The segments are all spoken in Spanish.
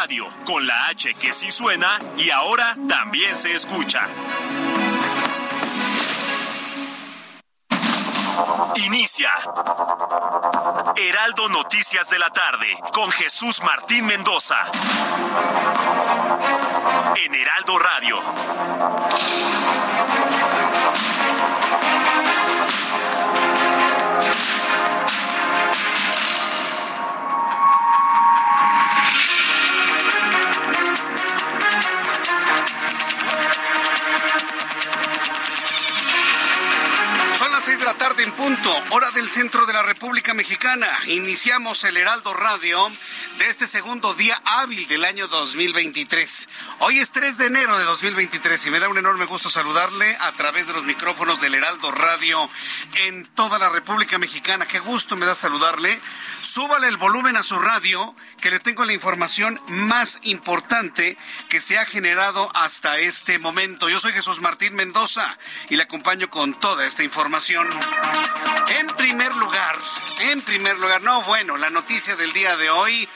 Radio, con la H que sí suena y ahora también se escucha. Inicia. Heraldo Noticias de la tarde con Jesús Martín Mendoza. En Heraldo Radio. Son las seis de la tarde en punto, hora del centro de la República Mexicana. Iniciamos el Heraldo Radio de este segundo día hábil del año 2023. Hoy es 3 de enero de 2023 y me da un enorme gusto saludarle a través de los micrófonos del Heraldo Radio en toda la República Mexicana. Qué gusto me da saludarle. Súbale el volumen a su radio que le tengo la información más importante que se ha generado hasta este momento. Yo soy Jesús Martín Mendoza y le acompaño con toda esta información. En primer lugar, en primer lugar, no, bueno, la noticia del día de hoy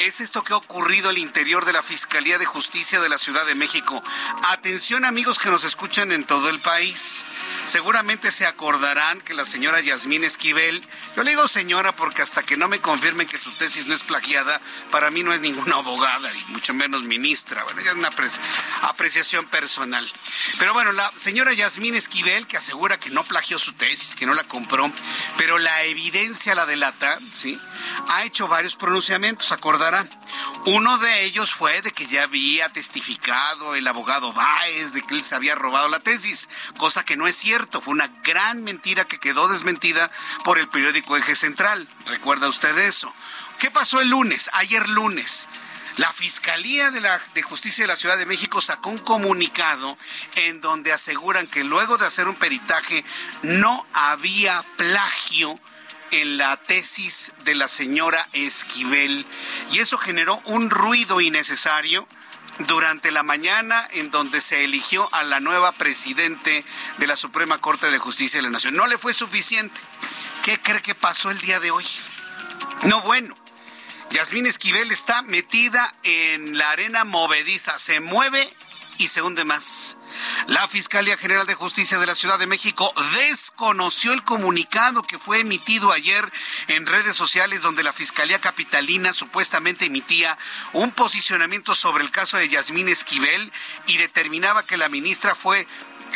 es esto que ha ocurrido al interior de la Fiscalía de Justicia de la Ciudad de México. Atención amigos que nos escuchan en todo el país. Seguramente se acordarán que la señora Yasmín Esquivel, yo le digo señora porque hasta que no me confirmen que su tesis no es plagiada, para mí no es ninguna abogada y mucho menos ministra. Bueno, ya es una apreciación personal. Pero bueno, la señora Yasmín Esquivel, que asegura que no plagió su tesis, que no la compró, pero la evidencia la delata, ¿sí? Ha hecho varios pronunciamientos, Uno de ellos fue de que ya había testificado el abogado Báez de que él se había robado la tesis, cosa que no es cierto, fue una gran mentira que quedó desmentida por el periódico Eje Central. ¿Recuerda usted eso? ¿Qué pasó el lunes? Ayer lunes. La Fiscalía de, la, de Justicia de la Ciudad de México sacó un comunicado en donde aseguran que luego de hacer un peritaje no había plagio en la tesis de la señora Esquivel y eso generó un ruido innecesario durante la mañana en donde se eligió a la nueva presidente de la Suprema Corte de Justicia de la Nación. No le fue suficiente. ¿Qué cree que pasó el día de hoy? No, bueno. Yasmín Esquivel está metida en la arena movediza, se mueve y se hunde más. La Fiscalía General de Justicia de la Ciudad de México desconoció el comunicado que fue emitido ayer en redes sociales donde la Fiscalía Capitalina supuestamente emitía un posicionamiento sobre el caso de Yasmín Esquivel y determinaba que la ministra fue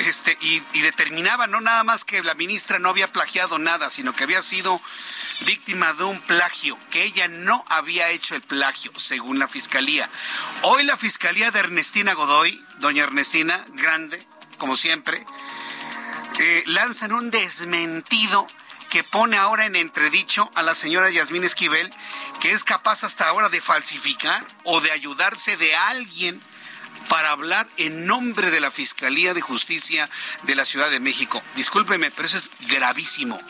este, y, y, determinaba no nada más que la ministra no había plagiado nada, sino que había sido víctima de un plagio, que ella no había hecho el plagio, según la fiscalía. Hoy la fiscalía de Ernestina Godoy, doña Ernestina, grande, como siempre, eh, lanzan un desmentido que pone ahora en entredicho a la señora Yasmín Esquivel, que es capaz hasta ahora de falsificar o de ayudarse de alguien para hablar en nombre de la Fiscalía de Justicia de la Ciudad de México. Discúlpeme, pero eso es gravísimo,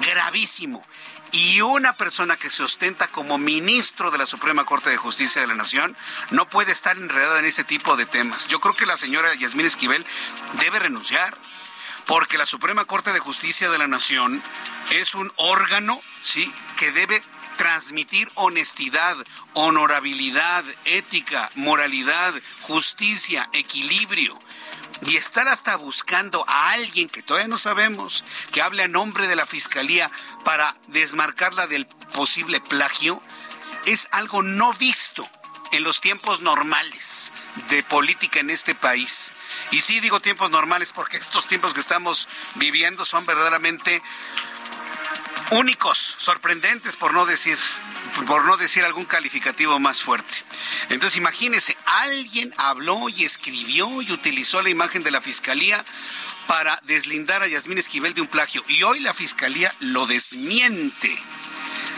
gravísimo. Y una persona que se ostenta como ministro de la Suprema Corte de Justicia de la Nación no puede estar enredada en este tipo de temas. Yo creo que la señora Yasmín Esquivel debe renunciar porque la Suprema Corte de Justicia de la Nación es un órgano, sí, que debe transmitir honestidad, honorabilidad, ética, moralidad, justicia, equilibrio. Y estar hasta buscando a alguien que todavía no sabemos, que hable a nombre de la Fiscalía para desmarcarla del posible plagio, es algo no visto en los tiempos normales de política en este país. Y sí digo tiempos normales porque estos tiempos que estamos viviendo son verdaderamente únicos, sorprendentes por no decir por no decir algún calificativo más fuerte. Entonces imagínese, alguien habló y escribió y utilizó la imagen de la fiscalía para deslindar a Yasmín Esquivel de un plagio y hoy la fiscalía lo desmiente.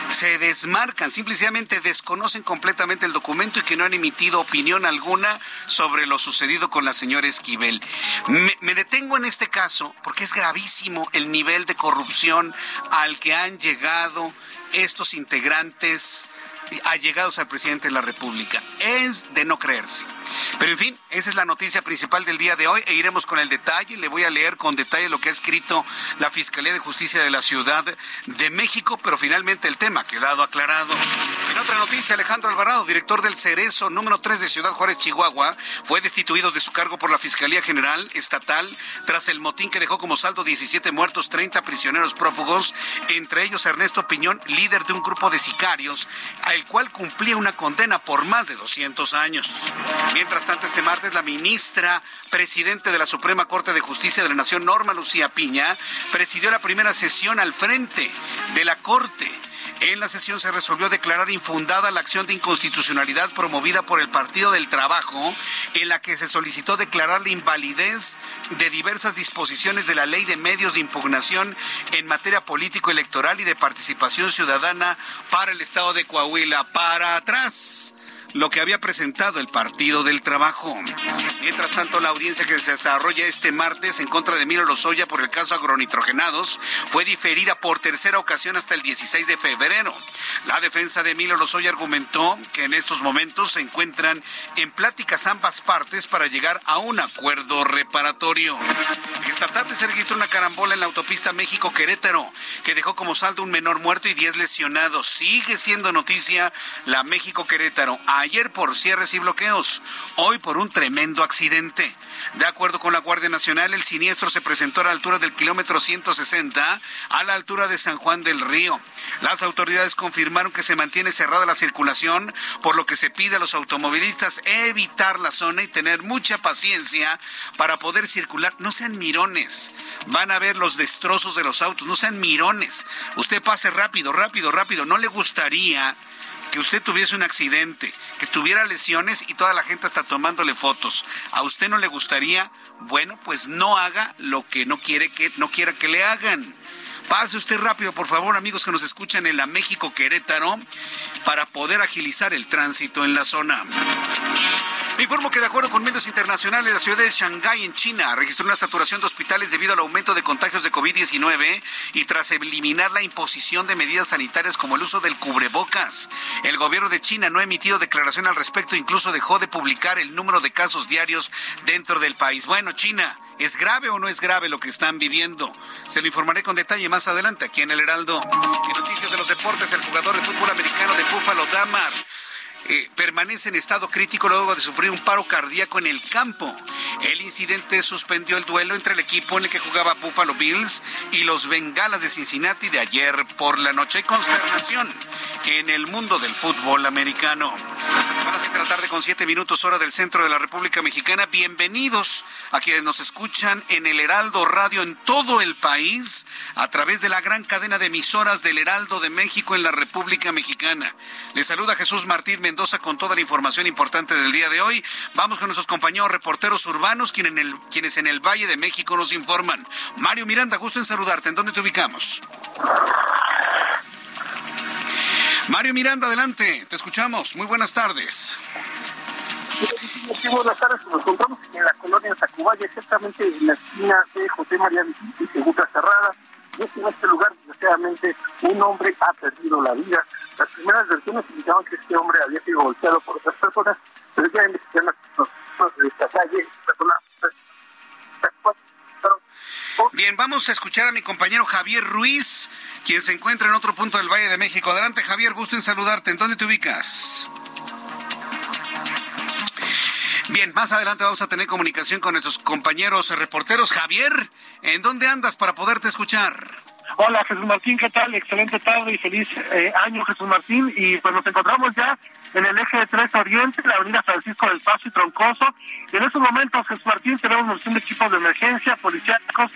Se desmarcan, simplemente desconocen completamente el documento y que no han emitido opinión alguna sobre lo sucedido con la señora Esquivel. Me, me detengo en este caso porque es gravísimo el nivel de corrupción al que han llegado estos integrantes allegados al presidente de la República. Es de no creerse. Pero en fin, esa es la noticia principal del día de hoy e iremos con el detalle. Le voy a leer con detalle lo que ha escrito la Fiscalía de Justicia de la Ciudad de México, pero finalmente el tema ha quedado aclarado. En otra noticia, Alejandro Alvarado, director del Cerezo número 3 de Ciudad Juárez, Chihuahua, fue destituido de su cargo por la Fiscalía General Estatal tras el motín que dejó como saldo 17 muertos, 30 prisioneros prófugos, entre ellos Ernesto Piñón, líder de un grupo de sicarios, el cual cumplía una condena por más de 200 años. Mientras tanto, este martes la ministra presidente de la Suprema Corte de Justicia de la Nación, Norma Lucía Piña, presidió la primera sesión al frente de la Corte en la sesión se resolvió declarar infundada la acción de inconstitucionalidad promovida por el Partido del Trabajo, en la que se solicitó declarar la invalidez de diversas disposiciones de la Ley de Medios de Impugnación en materia político-electoral y de participación ciudadana para el Estado de Coahuila. Para atrás lo que había presentado el Partido del Trabajo. Mientras tanto, la audiencia que se desarrolla este martes en contra de Milo Lozoya por el caso agronitrogenados fue diferida por tercera ocasión hasta el 16 de febrero. La defensa de Milo Lozoya argumentó que en estos momentos se encuentran en pláticas ambas partes para llegar a un acuerdo reparatorio. Esta tarde se registró una carambola en la autopista México-Querétaro que dejó como saldo un menor muerto y 10 lesionados. Sigue siendo noticia la México-Querétaro. Ayer por cierres y bloqueos, hoy por un tremendo accidente. De acuerdo con la Guardia Nacional, el siniestro se presentó a la altura del kilómetro 160, a la altura de San Juan del Río. Las autoridades confirmaron que se mantiene cerrada la circulación, por lo que se pide a los automovilistas evitar la zona y tener mucha paciencia para poder circular. No sean mirones, van a ver los destrozos de los autos, no sean mirones. Usted pase rápido, rápido, rápido. No le gustaría que usted tuviese un accidente, que tuviera lesiones y toda la gente está tomándole fotos. ¿A usted no le gustaría? Bueno, pues no haga lo que no quiere que no quiera que le hagan. Pase usted rápido, por favor, amigos que nos escuchan en la México Querétaro, para poder agilizar el tránsito en la zona. Informo que de acuerdo con medios internacionales, la ciudad de Shanghái, en China, registró una saturación de hospitales debido al aumento de contagios de COVID-19 y tras eliminar la imposición de medidas sanitarias como el uso del cubrebocas. El gobierno de China no ha emitido declaración al respecto, incluso dejó de publicar el número de casos diarios dentro del país. Bueno, China, ¿es grave o no es grave lo que están viviendo? Se lo informaré con detalle más adelante aquí en el Heraldo. Noticias de los deportes, el jugador de fútbol americano de Buffalo, Damar, eh, permanece en estado crítico luego de sufrir un paro cardíaco en el campo. El incidente suspendió el duelo entre el equipo en el que jugaba Buffalo Bills y los Bengalas de Cincinnati de ayer por la noche. Hay consternación en el mundo del fútbol americano. A ser la tarde con siete minutos hora del centro de la República Mexicana. Bienvenidos a quienes nos escuchan en el Heraldo Radio en todo el país a través de la gran cadena de emisoras del Heraldo de México en la República Mexicana. Les saluda Jesús Martín Mendoza con toda la información importante del día de hoy. Vamos con nuestros compañeros reporteros urbanos quienes en el, quienes en el Valle de México nos informan. Mario Miranda, gusto en saludarte. ¿En dónde te ubicamos? Mario Miranda, adelante, te escuchamos. Muy buenas tardes. Sí, buenas tardes, nos encontramos en la colonia Tacubaya, exactamente en la esquina de José María Vicente y Segunda Cerrada. Y es en este lugar, desgraciadamente, un hombre ha perdido la vida. Las primeras versiones indicaban que este hombre había sido golpeado por otras personas, pero ya investigan las de esta calle, esta zona. Bien, vamos a escuchar a mi compañero Javier Ruiz, quien se encuentra en otro punto del Valle de México. Adelante, Javier, gusto en saludarte. ¿En dónde te ubicas? Bien, más adelante vamos a tener comunicación con nuestros compañeros reporteros. Javier, ¿en dónde andas para poderte escuchar? Hola Jesús Martín, ¿qué tal? Excelente tarde y feliz eh, año Jesús Martín. Y pues nos encontramos ya en el eje 3 Oriente, la avenida Francisco del Paso y Troncoso. Y en estos momentos, Jesús Martín, tenemos de equipos de emergencia, policíacos.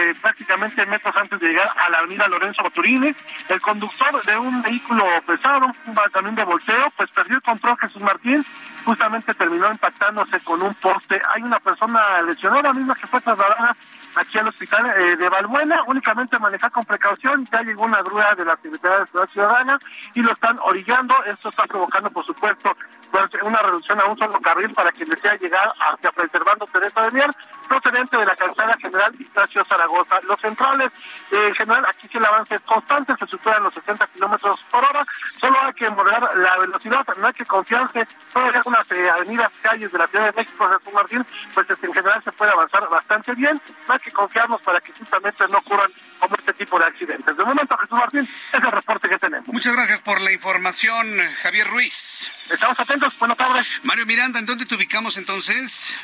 Eh, prácticamente metros antes de llegar a la avenida Lorenzo Baturini. El conductor de un vehículo pesado, un también de volteo, pues perdió el control Jesús Martín. Justamente terminó impactándose con un poste. Hay una persona lesionada misma que fue trasladada aquí al hospital eh, de Valbuena, únicamente manejar con precaución, ya llegó una grúa de la Secretaría de Seguridad Ciudadana y lo están orillando, esto está provocando por supuesto pues, una reducción a un solo carril para quien desea llegar hacia preservando Teresa de Mier, procedente de la calzada general Ignacio Zaragoza. Los centrales, eh, en general, aquí sí el avance es constante, se superan los 60 kilómetros por hora, solo hay que moderar la velocidad, no hay que confiarse, todavía algunas eh, avenidas, calles de la Ciudad de México, Jesús Martín, pues en general se puede avanzar bastante bien, no hay que confiarnos para que justamente no ocurran como este tipo de accidentes. De momento, Jesús Martín, es el reporte que tenemos. Muchas gracias por la información, Javier Ruiz. Estamos atentos, buenas tardes. Mario Miranda, ¿en dónde te ubicamos entonces?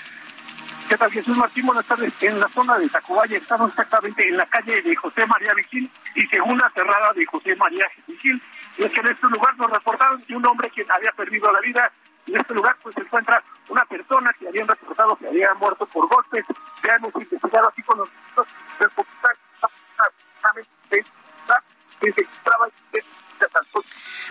¿Qué tal, Jesús Martín? Buenas tardes. En la zona de Tacubaya estamos exactamente en la calle de José María Vigil y segunda cerrada de José María Vigil. Y es que en este lugar nos reportaron que un hombre que había perdido la vida. En este lugar pues se encuentra una persona que habían reportado que había muerto por golpes. Ya hemos investigado así con los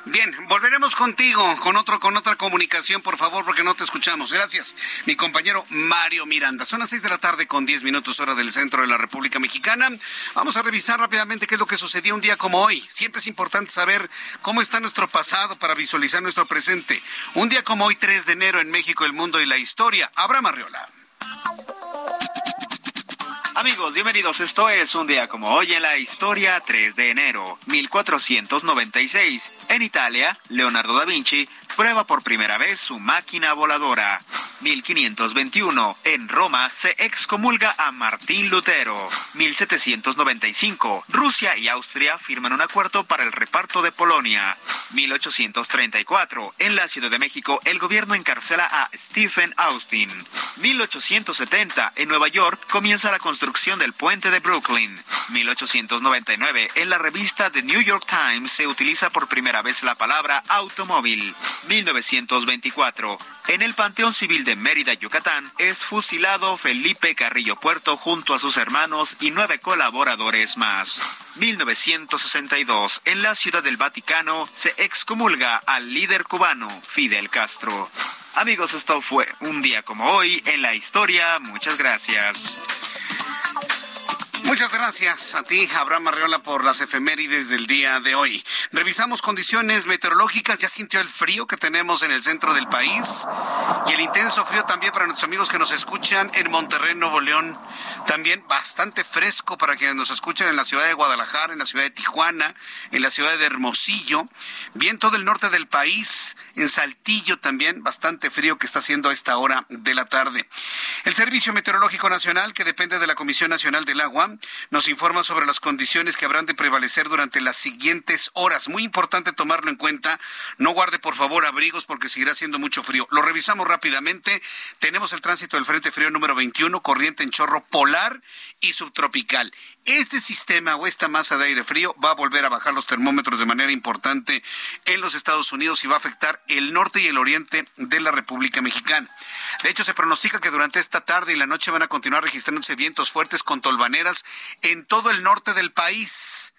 Bien, volveremos contigo con otro con otra comunicación, por favor, porque no te escuchamos. Gracias, mi compañero Mario Miranda. Son las seis de la tarde con diez minutos hora del centro de la República Mexicana. Vamos a revisar rápidamente qué es lo que sucedió un día como hoy. Siempre es importante saber cómo está nuestro pasado para visualizar nuestro presente. Un día como hoy, 3 de enero en México, el mundo y la historia. Abraham Arriola. Amigos, bienvenidos. Esto es un día como hoy en la historia, 3 de enero, 1496. En Italia, Leonardo da Vinci prueba por primera vez su máquina voladora. 1521. En Roma se excomulga a Martín Lutero. 1795. Rusia y Austria firman un acuerdo para el reparto de Polonia. 1834. En la Ciudad de México, el gobierno encarcela a Stephen Austin. 1870. En Nueva York comienza la construcción del puente de Brooklyn. 1899. En la revista The New York Times se utiliza por primera vez la palabra automóvil. 1924. En el Panteón Civil de Mérida, Yucatán, es fusilado Felipe Carrillo Puerto junto a sus hermanos y nueve colaboradores más. 1962. En la Ciudad del Vaticano se excomulga al líder cubano Fidel Castro. Amigos, esto fue un día como hoy en la historia. Muchas gracias. Muchas gracias a ti, Abraham Arreola, por las efemérides del día de hoy. Revisamos condiciones meteorológicas. Ya sintió el frío que tenemos en el centro del país y el intenso frío también para nuestros amigos que nos escuchan en Monterrey, Nuevo León. También bastante fresco para quienes nos escuchan en la ciudad de Guadalajara, en la ciudad de Tijuana, en la ciudad de Hermosillo. Bien todo el norte del país, en Saltillo también, bastante frío que está haciendo a esta hora de la tarde. El Servicio Meteorológico Nacional, que depende de la Comisión Nacional del Agua, nos informa sobre las condiciones que habrán de prevalecer durante las siguientes horas. Muy importante tomarlo en cuenta. No guarde, por favor, abrigos porque seguirá haciendo mucho frío. Lo revisamos rápidamente. Tenemos el tránsito del Frente Frío número 21, corriente en chorro polar y subtropical. Este sistema o esta masa de aire frío va a volver a bajar los termómetros de manera importante en los Estados Unidos y va a afectar el norte y el oriente de la República Mexicana. De hecho, se pronostica que durante esta tarde y la noche van a continuar registrándose vientos fuertes con tolvaneras en todo el norte del país.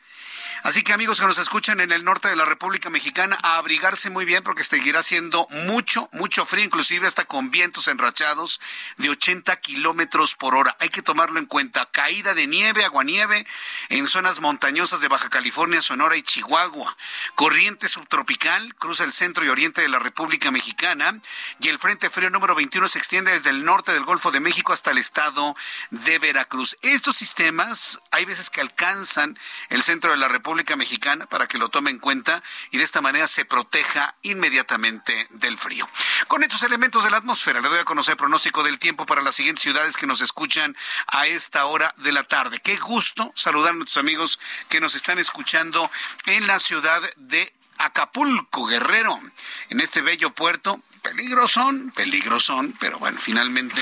Así que amigos que nos escuchan en el norte de la República Mexicana, a abrigarse muy bien porque seguirá siendo mucho, mucho frío, inclusive hasta con vientos enrachados de 80 kilómetros por hora. Hay que tomarlo en cuenta. Caída de nieve, aguanieve en zonas montañosas de Baja California, Sonora y Chihuahua. Corriente subtropical cruza el centro y oriente de la República Mexicana y el Frente Frío número 21 se extiende desde el norte del Golfo de México hasta el estado de Veracruz. Estos sistemas hay veces que alcanzan el centro de la República Mexicana para que lo tome en cuenta y de esta manera se proteja inmediatamente del frío. Con estos elementos de la atmósfera le doy a conocer pronóstico del tiempo para las siguientes ciudades que nos escuchan a esta hora de la tarde. Qué gusto saludar a nuestros amigos que nos están escuchando en la ciudad de Acapulco, Guerrero, en este bello puerto. Peligrosón, peligrosón, pero bueno, finalmente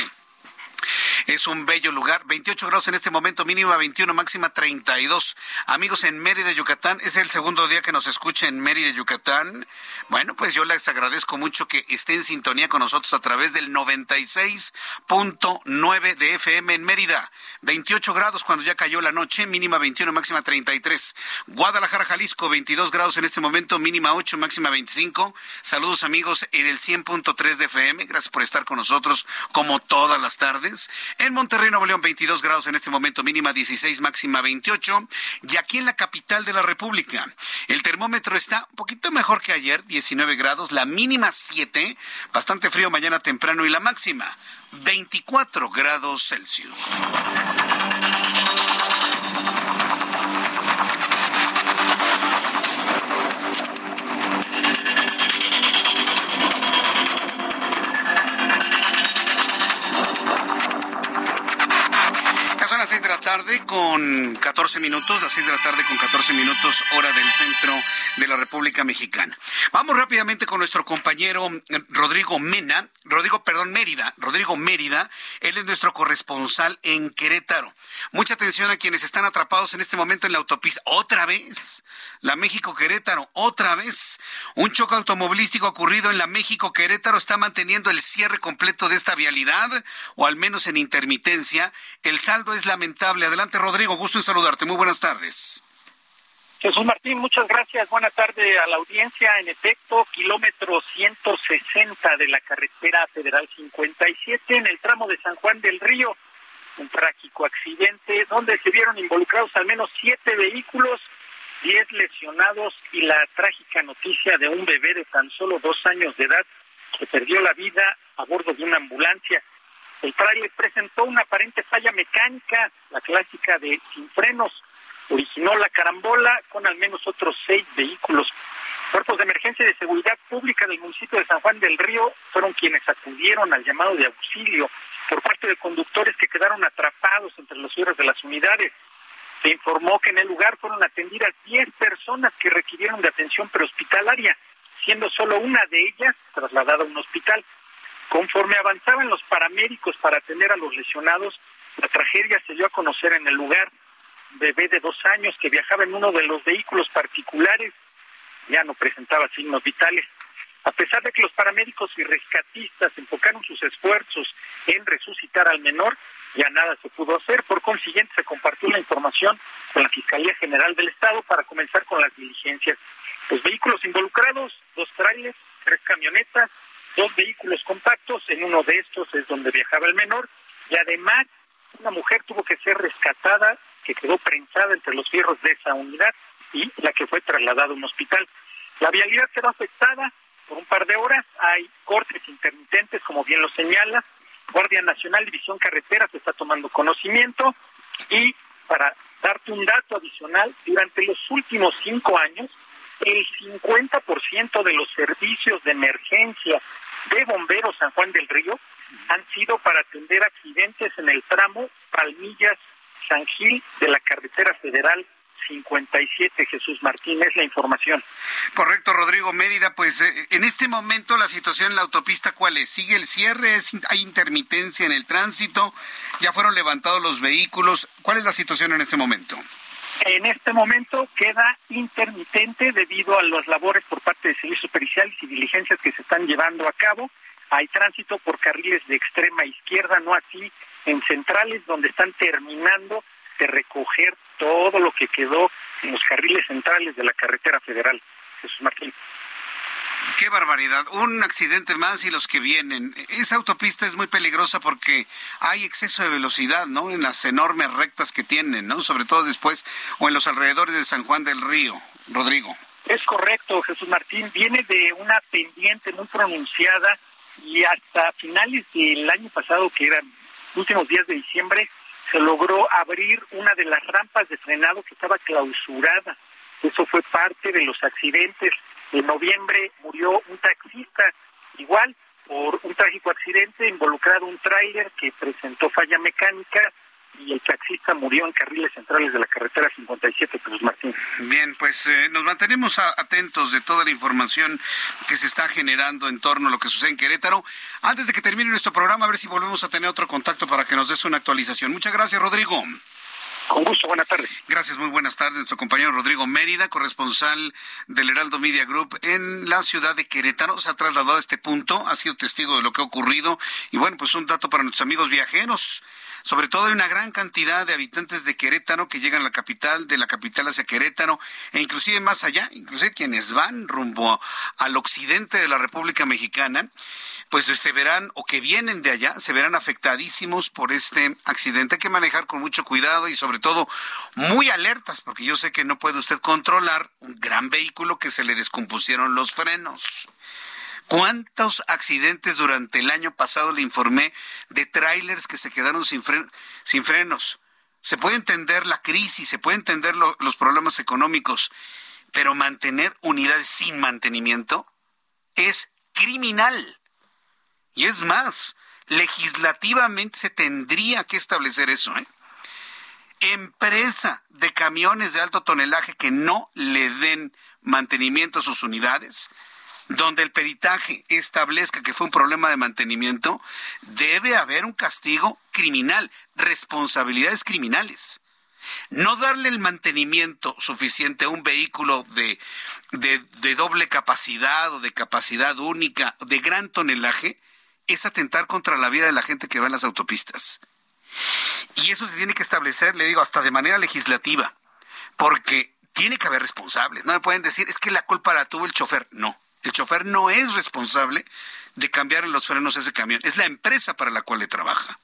es un bello lugar. 28 grados en este momento, mínima 21, máxima 32. Amigos en Mérida, Yucatán, es el segundo día que nos escucha en Mérida, Yucatán. Bueno, pues yo les agradezco mucho que esté en sintonía con nosotros a través del 96.9 de FM en Mérida. 28 grados cuando ya cayó la noche, mínima 21, máxima 33. Guadalajara, Jalisco, 22 grados en este momento, mínima 8, máxima 25. Saludos amigos en el 100.3 de FM. Gracias por estar con nosotros como todas las tardes. En Monterrey, Nuevo León, 22 grados en este momento, mínima 16, máxima 28. Y aquí en la capital de la República, el termómetro está un poquito mejor que ayer, 19 grados, la mínima 7, bastante frío mañana temprano y la máxima 24 grados Celsius. Tarde con 14 minutos, las 6 de la tarde con 14 minutos, hora del centro de la República Mexicana. Vamos rápidamente con nuestro compañero eh, Rodrigo Mena, Rodrigo, perdón, Mérida, Rodrigo Mérida, él es nuestro corresponsal en Querétaro. Mucha atención a quienes están atrapados en este momento en la autopista. Otra vez, la México Querétaro, otra vez. Un choque automovilístico ocurrido en la México Querétaro está manteniendo el cierre completo de esta vialidad, o al menos en intermitencia. El saldo es lamentable Adelante, Rodrigo, gusto en saludarte. Muy buenas tardes. Jesús Martín, muchas gracias. Buena tarde a la audiencia. En efecto, kilómetro 160 de la carretera federal 57 en el tramo de San Juan del Río. Un trágico accidente donde se vieron involucrados al menos siete vehículos, diez lesionados y la trágica noticia de un bebé de tan solo dos años de edad que perdió la vida a bordo de una ambulancia. El tráiler presentó una aparente falla mecánica, la clásica de sin frenos. Originó la carambola con al menos otros seis vehículos. Cuerpos de emergencia y de seguridad pública del municipio de San Juan del Río fueron quienes acudieron al llamado de auxilio por parte de conductores que quedaron atrapados entre los cierres de las unidades. Se informó que en el lugar fueron atendidas 10 personas que requirieron de atención prehospitalaria, siendo solo una de ellas trasladada a un hospital. Conforme avanzaban los paramédicos para atender a los lesionados, la tragedia se dio a conocer en el lugar. Bebé de dos años que viajaba en uno de los vehículos particulares ya no presentaba signos vitales. A pesar de que los paramédicos y rescatistas enfocaron sus esfuerzos en resucitar al menor, ya nada se pudo hacer. Por consiguiente, se compartió la información con la Fiscalía General del Estado para comenzar con las diligencias. Los vehículos involucrados, dos trailers, tres camionetas, dos vehículos compactos, en uno de estos es donde viajaba el menor, y además una mujer tuvo que ser rescatada, que quedó prensada entre los fierros de esa unidad y la que fue trasladada a un hospital. La vialidad quedó afectada por un par de horas, hay cortes intermitentes, como bien lo señala, Guardia Nacional División Carretera se está tomando conocimiento. Y para darte un dato adicional, durante los últimos cinco años, el 50% de los servicios de emergencia de Bomberos San Juan del Río han sido para atender accidentes en el tramo Palmillas San Gil de la carretera federal 57 Jesús Martín es la información. Correcto, Rodrigo Mérida, pues eh, en este momento la situación en la autopista cuál es? ¿Sigue el cierre? ¿Hay intermitencia en el tránsito? ¿Ya fueron levantados los vehículos? ¿Cuál es la situación en este momento? En este momento queda intermitente debido a las labores por parte de servicios periciales y diligencias que se están llevando a cabo. Hay tránsito por carriles de extrema izquierda, no así en centrales donde están terminando de recoger todo lo que quedó en los carriles centrales de la carretera federal. Jesús Martín. Qué barbaridad. Un accidente más y los que vienen. Esa autopista es muy peligrosa porque hay exceso de velocidad, ¿no? En las enormes rectas que tienen, ¿no? Sobre todo después o en los alrededores de San Juan del Río. Rodrigo. Es correcto, Jesús Martín. Viene de una pendiente muy pronunciada y hasta finales del año pasado, que eran últimos días de diciembre, se logró abrir una de las rampas de frenado que estaba clausurada. Eso fue parte de los accidentes en noviembre murió un taxista, igual por un trágico accidente involucrado un tráiler que presentó falla mecánica y el taxista murió en carriles centrales de la carretera 57 Cruz Martín. Bien, pues eh, nos mantenemos atentos de toda la información que se está generando en torno a lo que sucede en Querétaro. Antes de que termine nuestro programa, a ver si volvemos a tener otro contacto para que nos des una actualización. Muchas gracias, Rodrigo. Con gusto, buenas tardes. Gracias, muy buenas tardes. Nuestro compañero Rodrigo Mérida, corresponsal del Heraldo Media Group en la ciudad de Querétaro, se ha trasladado a este punto, ha sido testigo de lo que ha ocurrido y bueno, pues un dato para nuestros amigos viajeros. Sobre todo hay una gran cantidad de habitantes de Querétaro que llegan a la capital, de la capital hacia Querétaro, e inclusive más allá, inclusive quienes van rumbo al occidente de la República Mexicana, pues se verán, o que vienen de allá, se verán afectadísimos por este accidente. Hay que manejar con mucho cuidado y sobre todo muy alertas, porque yo sé que no puede usted controlar un gran vehículo que se le descompusieron los frenos. ¿Cuántos accidentes durante el año pasado le informé de trailers que se quedaron sin, sin frenos? Se puede entender la crisis, se puede entender los problemas económicos, pero mantener unidades sin mantenimiento es criminal. Y es más, legislativamente se tendría que establecer eso. ¿eh? Empresa de camiones de alto tonelaje que no le den mantenimiento a sus unidades donde el peritaje establezca que fue un problema de mantenimiento, debe haber un castigo criminal, responsabilidades criminales. No darle el mantenimiento suficiente a un vehículo de, de, doble capacidad o de capacidad única, de gran tonelaje, es atentar contra la vida de la gente que va en las autopistas. Y eso se tiene que establecer, le digo, hasta de manera legislativa, porque tiene que haber responsables. No me pueden decir, es que la culpa la tuvo el chofer. No. El chofer no es responsable de cambiar los frenos ese camión, es la empresa para la cual le trabaja.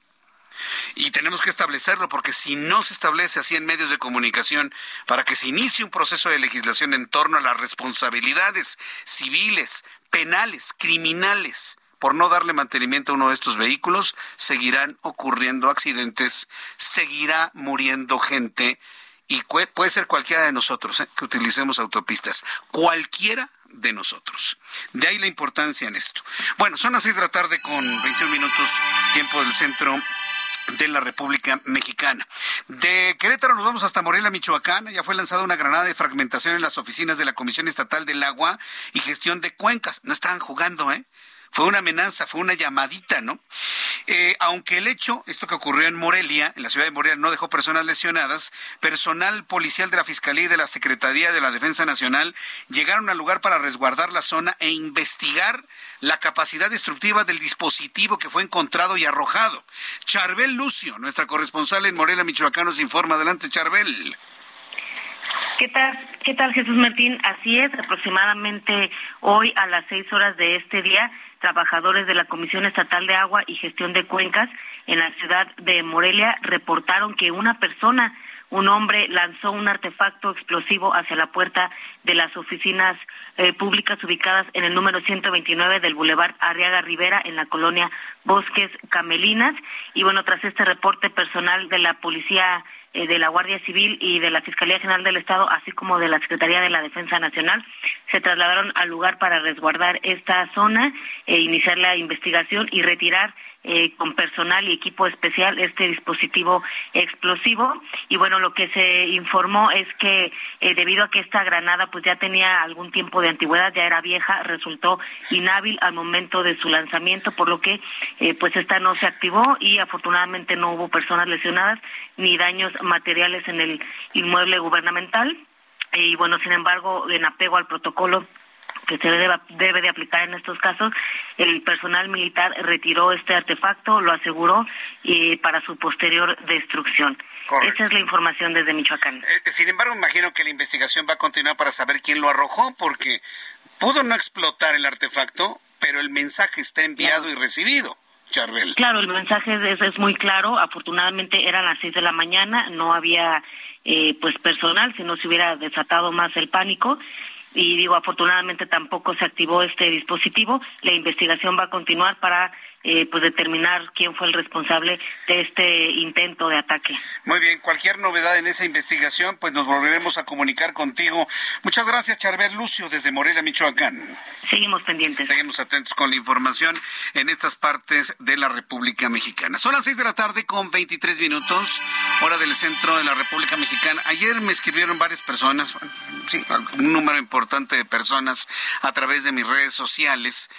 Y tenemos que establecerlo porque si no se establece así en medios de comunicación para que se inicie un proceso de legislación en torno a las responsabilidades civiles, penales, criminales por no darle mantenimiento a uno de estos vehículos, seguirán ocurriendo accidentes, seguirá muriendo gente y puede ser cualquiera de nosotros ¿eh? que utilicemos autopistas, cualquiera de nosotros. De ahí la importancia en esto. Bueno, son las seis de la tarde con 21 minutos tiempo del centro de la República Mexicana. De Querétaro nos vamos hasta Morelia, Michoacán. Ya fue lanzada una granada de fragmentación en las oficinas de la Comisión Estatal del Agua y Gestión de Cuencas. No estaban jugando, ¿eh? Fue una amenaza, fue una llamadita, ¿no? Eh, aunque el hecho, esto que ocurrió en Morelia, en la ciudad de Morelia, no dejó personas lesionadas, personal policial de la Fiscalía y de la Secretaría de la Defensa Nacional llegaron al lugar para resguardar la zona e investigar la capacidad destructiva del dispositivo que fue encontrado y arrojado. Charbel Lucio, nuestra corresponsal en Morelia, Michoacán, nos informa. Adelante, Charbel. ¿Qué tal, ¿Qué tal, Jesús Martín? Así es, aproximadamente hoy a las seis horas de este día trabajadores de la Comisión Estatal de Agua y Gestión de Cuencas en la ciudad de Morelia reportaron que una persona, un hombre, lanzó un artefacto explosivo hacia la puerta de las oficinas eh, públicas ubicadas en el número 129 del Boulevard Arriaga Rivera en la colonia Bosques Camelinas. Y bueno, tras este reporte personal de la Policía eh, de la Guardia Civil y de la Fiscalía General del Estado, así como de la Secretaría de la Defensa Nacional, se trasladaron al lugar para resguardar esta zona, e iniciar la investigación y retirar eh, con personal y equipo especial este dispositivo explosivo. Y bueno lo que se informó es que eh, debido a que esta granada pues ya tenía algún tiempo de antigüedad ya era vieja resultó inhábil al momento de su lanzamiento por lo que eh, pues esta no se activó y afortunadamente no hubo personas lesionadas ni daños materiales en el inmueble gubernamental. Y bueno sin embargo en apego al protocolo que se debe, debe de aplicar en estos casos, el personal militar retiró este artefacto, lo aseguró y para su posterior destrucción. Esa es la información desde Michoacán. Eh, sin embargo, imagino que la investigación va a continuar para saber quién lo arrojó, porque pudo no explotar el artefacto, pero el mensaje está enviado y recibido. Charbel. Claro, el mensaje es, es, muy claro. Afortunadamente eran las seis de la mañana, no había eh, pues personal, si no se hubiera desatado más el pánico y digo, afortunadamente tampoco se activó este dispositivo. La investigación va a continuar para eh, pues determinar quién fue el responsable de este intento de ataque. Muy bien, cualquier novedad en esa investigación, pues nos volveremos a comunicar contigo. Muchas gracias, Charbel Lucio, desde Morelia, Michoacán. Seguimos pendientes. Seguimos atentos con la información en estas partes de la República Mexicana. Son las seis de la tarde con 23 minutos, hora del centro de la República Mexicana. Ayer me escribieron varias personas, sí, un número importante de personas a través de mis redes sociales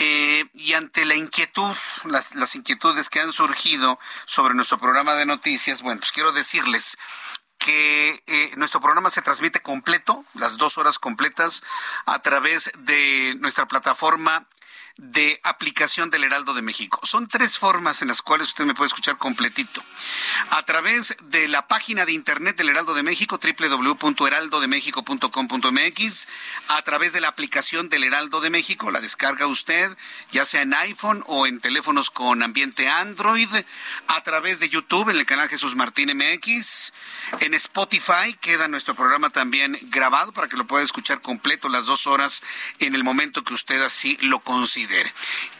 eh, y ante la inquietud, las, las inquietudes que han surgido sobre nuestro programa de noticias, bueno, pues quiero decirles que eh, nuestro programa se transmite completo, las dos horas completas, a través de nuestra plataforma de aplicación del Heraldo de México. Son tres formas en las cuales usted me puede escuchar completito. A través de la página de internet del Heraldo de México, www.heraldodemexico.com.mx, a través de la aplicación del Heraldo de México, la descarga usted, ya sea en iPhone o en teléfonos con ambiente Android, a través de YouTube en el canal Jesús Martín MX, en Spotify queda nuestro programa también grabado para que lo pueda escuchar completo las dos horas en el momento que usted así lo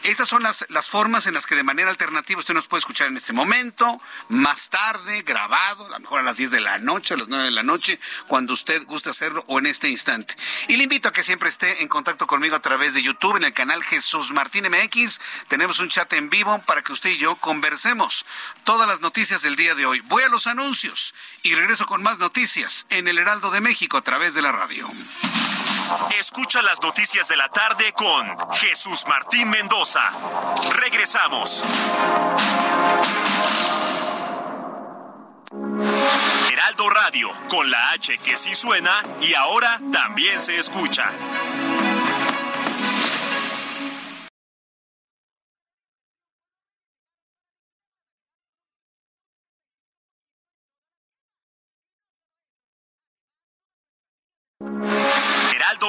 Estas son las, las formas en las que de manera alternativa usted nos puede escuchar en este momento, más tarde, grabado, a lo mejor a las 10 de la noche, a las 9 de la noche, cuando usted guste hacerlo o en este instante. Y le invito a que siempre esté en contacto conmigo a través de YouTube en el canal Jesús Martín MX. Tenemos un chat en vivo para que usted y yo conversemos todas las noticias del día de hoy. Voy a los anuncios y regreso con más noticias en el Heraldo de México a través de la radio. Escucha las noticias de la tarde con Jesús Martín Mendoza. Regresamos. Heraldo Radio, con la H que sí suena y ahora también se escucha.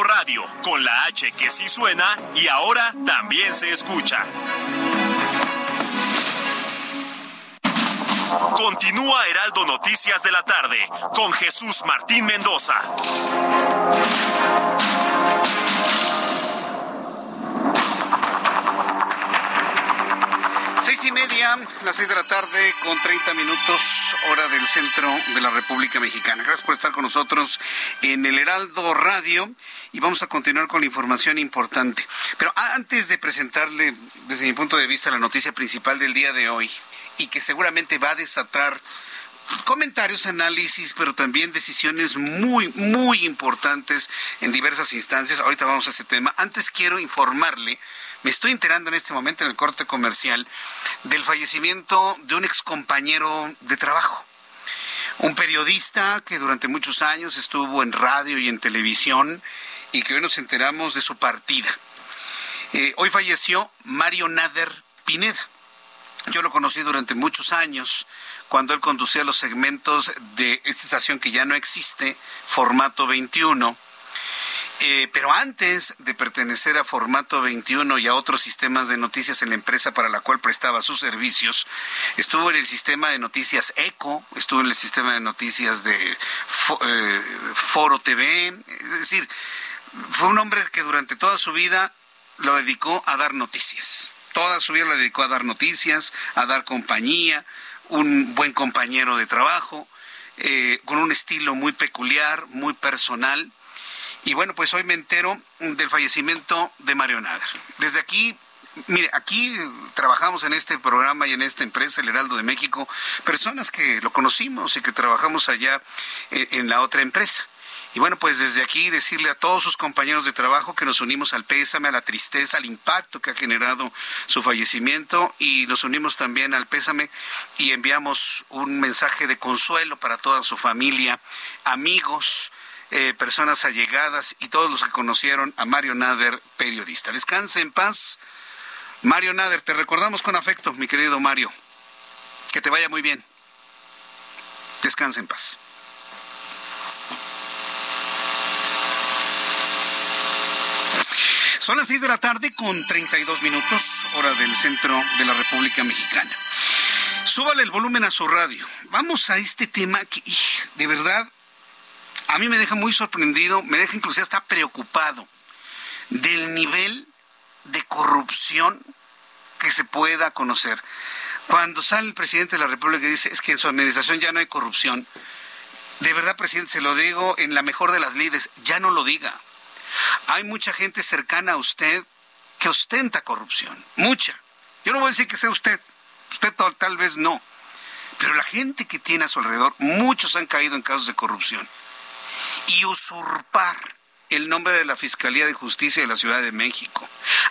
Radio, con la H que sí suena y ahora también se escucha. Continúa Heraldo Noticias de la tarde con Jesús Martín Mendoza. Media, las seis de la tarde con 30 minutos, hora del centro de la República Mexicana. Gracias por estar con nosotros en el Heraldo Radio y vamos a continuar con la información importante. Pero antes de presentarle, desde mi punto de vista, la noticia principal del día de hoy y que seguramente va a desatar comentarios, análisis, pero también decisiones muy, muy importantes en diversas instancias. Ahorita vamos a ese tema. Antes quiero informarle me estoy enterando en este momento en el corte comercial del fallecimiento de un excompañero de trabajo. Un periodista que durante muchos años estuvo en radio y en televisión y que hoy nos enteramos de su partida. Eh, hoy falleció Mario Nader Pineda. Yo lo conocí durante muchos años cuando él conducía los segmentos de esta estación que ya no existe, formato 21 eh, pero antes de pertenecer a Formato 21 y a otros sistemas de noticias en la empresa para la cual prestaba sus servicios, estuvo en el sistema de noticias ECO, estuvo en el sistema de noticias de eh, Foro TV, es decir, fue un hombre que durante toda su vida lo dedicó a dar noticias. Toda su vida lo dedicó a dar noticias, a dar compañía, un buen compañero de trabajo, eh, con un estilo muy peculiar, muy personal y bueno, pues hoy me entero del fallecimiento de Mario Nader. Desde aquí Mire, aquí trabajamos en este programa y en esta empresa, el Heraldo de México, personas que lo conocimos y que trabajamos allá en, la otra empresa. Y bueno, pues desde aquí decirle a todos sus compañeros de trabajo que nos unimos al pésame, a la tristeza, al impacto que ha generado su fallecimiento y nos unimos también al pésame y enviamos un mensaje de consuelo para toda su familia, amigos, eh, personas allegadas y todos los que conocieron a Mario Nader, periodista. Descanse en paz. Mario Nader, te recordamos con afecto, mi querido Mario. Que te vaya muy bien. Descanse en paz. Son las 6 de la tarde con 32 minutos, hora del centro de la República Mexicana. Súbale el volumen a su radio. Vamos a este tema que, de verdad, a mí me deja muy sorprendido, me deja inclusive hasta preocupado del nivel de corrupción que se pueda conocer. Cuando sale el presidente de la República y dice, es que en su administración ya no hay corrupción, de verdad, presidente, se lo digo en la mejor de las lides, ya no lo diga. Hay mucha gente cercana a usted que ostenta corrupción, mucha. Yo no voy a decir que sea usted, usted tal, tal vez no, pero la gente que tiene a su alrededor, muchos han caído en casos de corrupción y usurpar el nombre de la Fiscalía de Justicia de la Ciudad de México,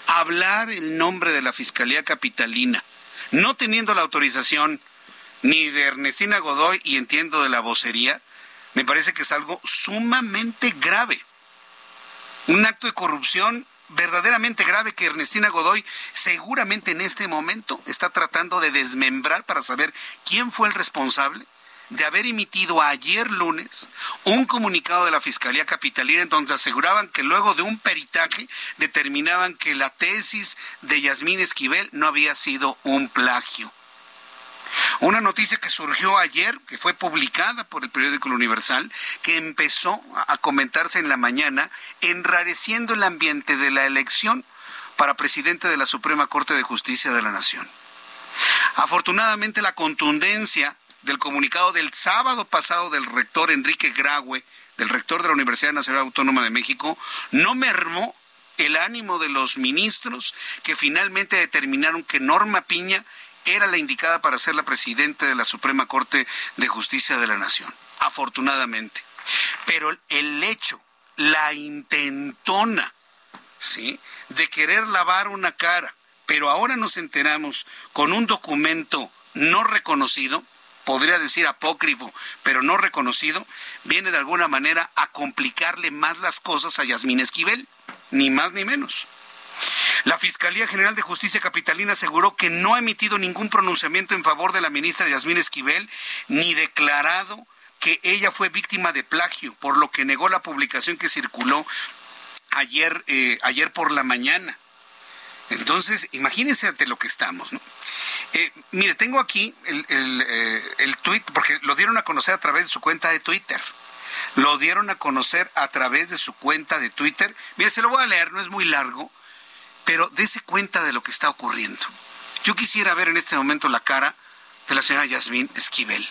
hablar el nombre de la Fiscalía Capitalina, no teniendo la autorización ni de Ernestina Godoy y entiendo de la vocería, Me parece que es algo sumamente grave. Un acto de corrupción verdaderamente grave que Ernestina Godoy seguramente en este momento está tratando de desmembrar para saber quién fue el responsable de haber emitido ayer lunes un comunicado de la Fiscalía Capitalina en donde aseguraban que luego de un peritaje determinaban que la tesis de Yasmín Esquivel no había sido un plagio. Una noticia que surgió ayer, que fue publicada por el periódico Universal, que empezó a comentarse en la mañana, enrareciendo el ambiente de la elección para presidente de la Suprema Corte de Justicia de la Nación. Afortunadamente la contundencia del comunicado del sábado pasado del rector Enrique Graue, del rector de la Universidad Nacional Autónoma de México, no mermó el ánimo de los ministros que finalmente determinaron que Norma Piña era la indicada para ser la presidenta de la Suprema Corte de Justicia de la Nación. Afortunadamente. Pero el hecho, la intentona, ¿sí? De querer lavar una cara, pero ahora nos enteramos con un documento no reconocido, podría decir apócrifo, pero no reconocido, viene de alguna manera a complicarle más las cosas a Yasmín Esquivel, ni más ni menos. La Fiscalía General de Justicia Capitalina aseguró que no ha emitido ningún pronunciamiento en favor de la ministra Yasmín Esquivel, ni declarado que ella fue víctima de plagio, por lo que negó la publicación que circuló ayer, eh, ayer por la mañana. Entonces, imagínense ante lo que estamos, ¿no? Eh, mire, tengo aquí el, eh, tweet, porque lo dieron a conocer a través de su cuenta de Twitter. Lo dieron a conocer a través de su cuenta de Twitter. Mire, se lo voy a leer, no es muy largo, pero dése cuenta de lo que está ocurriendo. Yo quisiera ver en este momento la cara de la señora Yasmín Esquivel.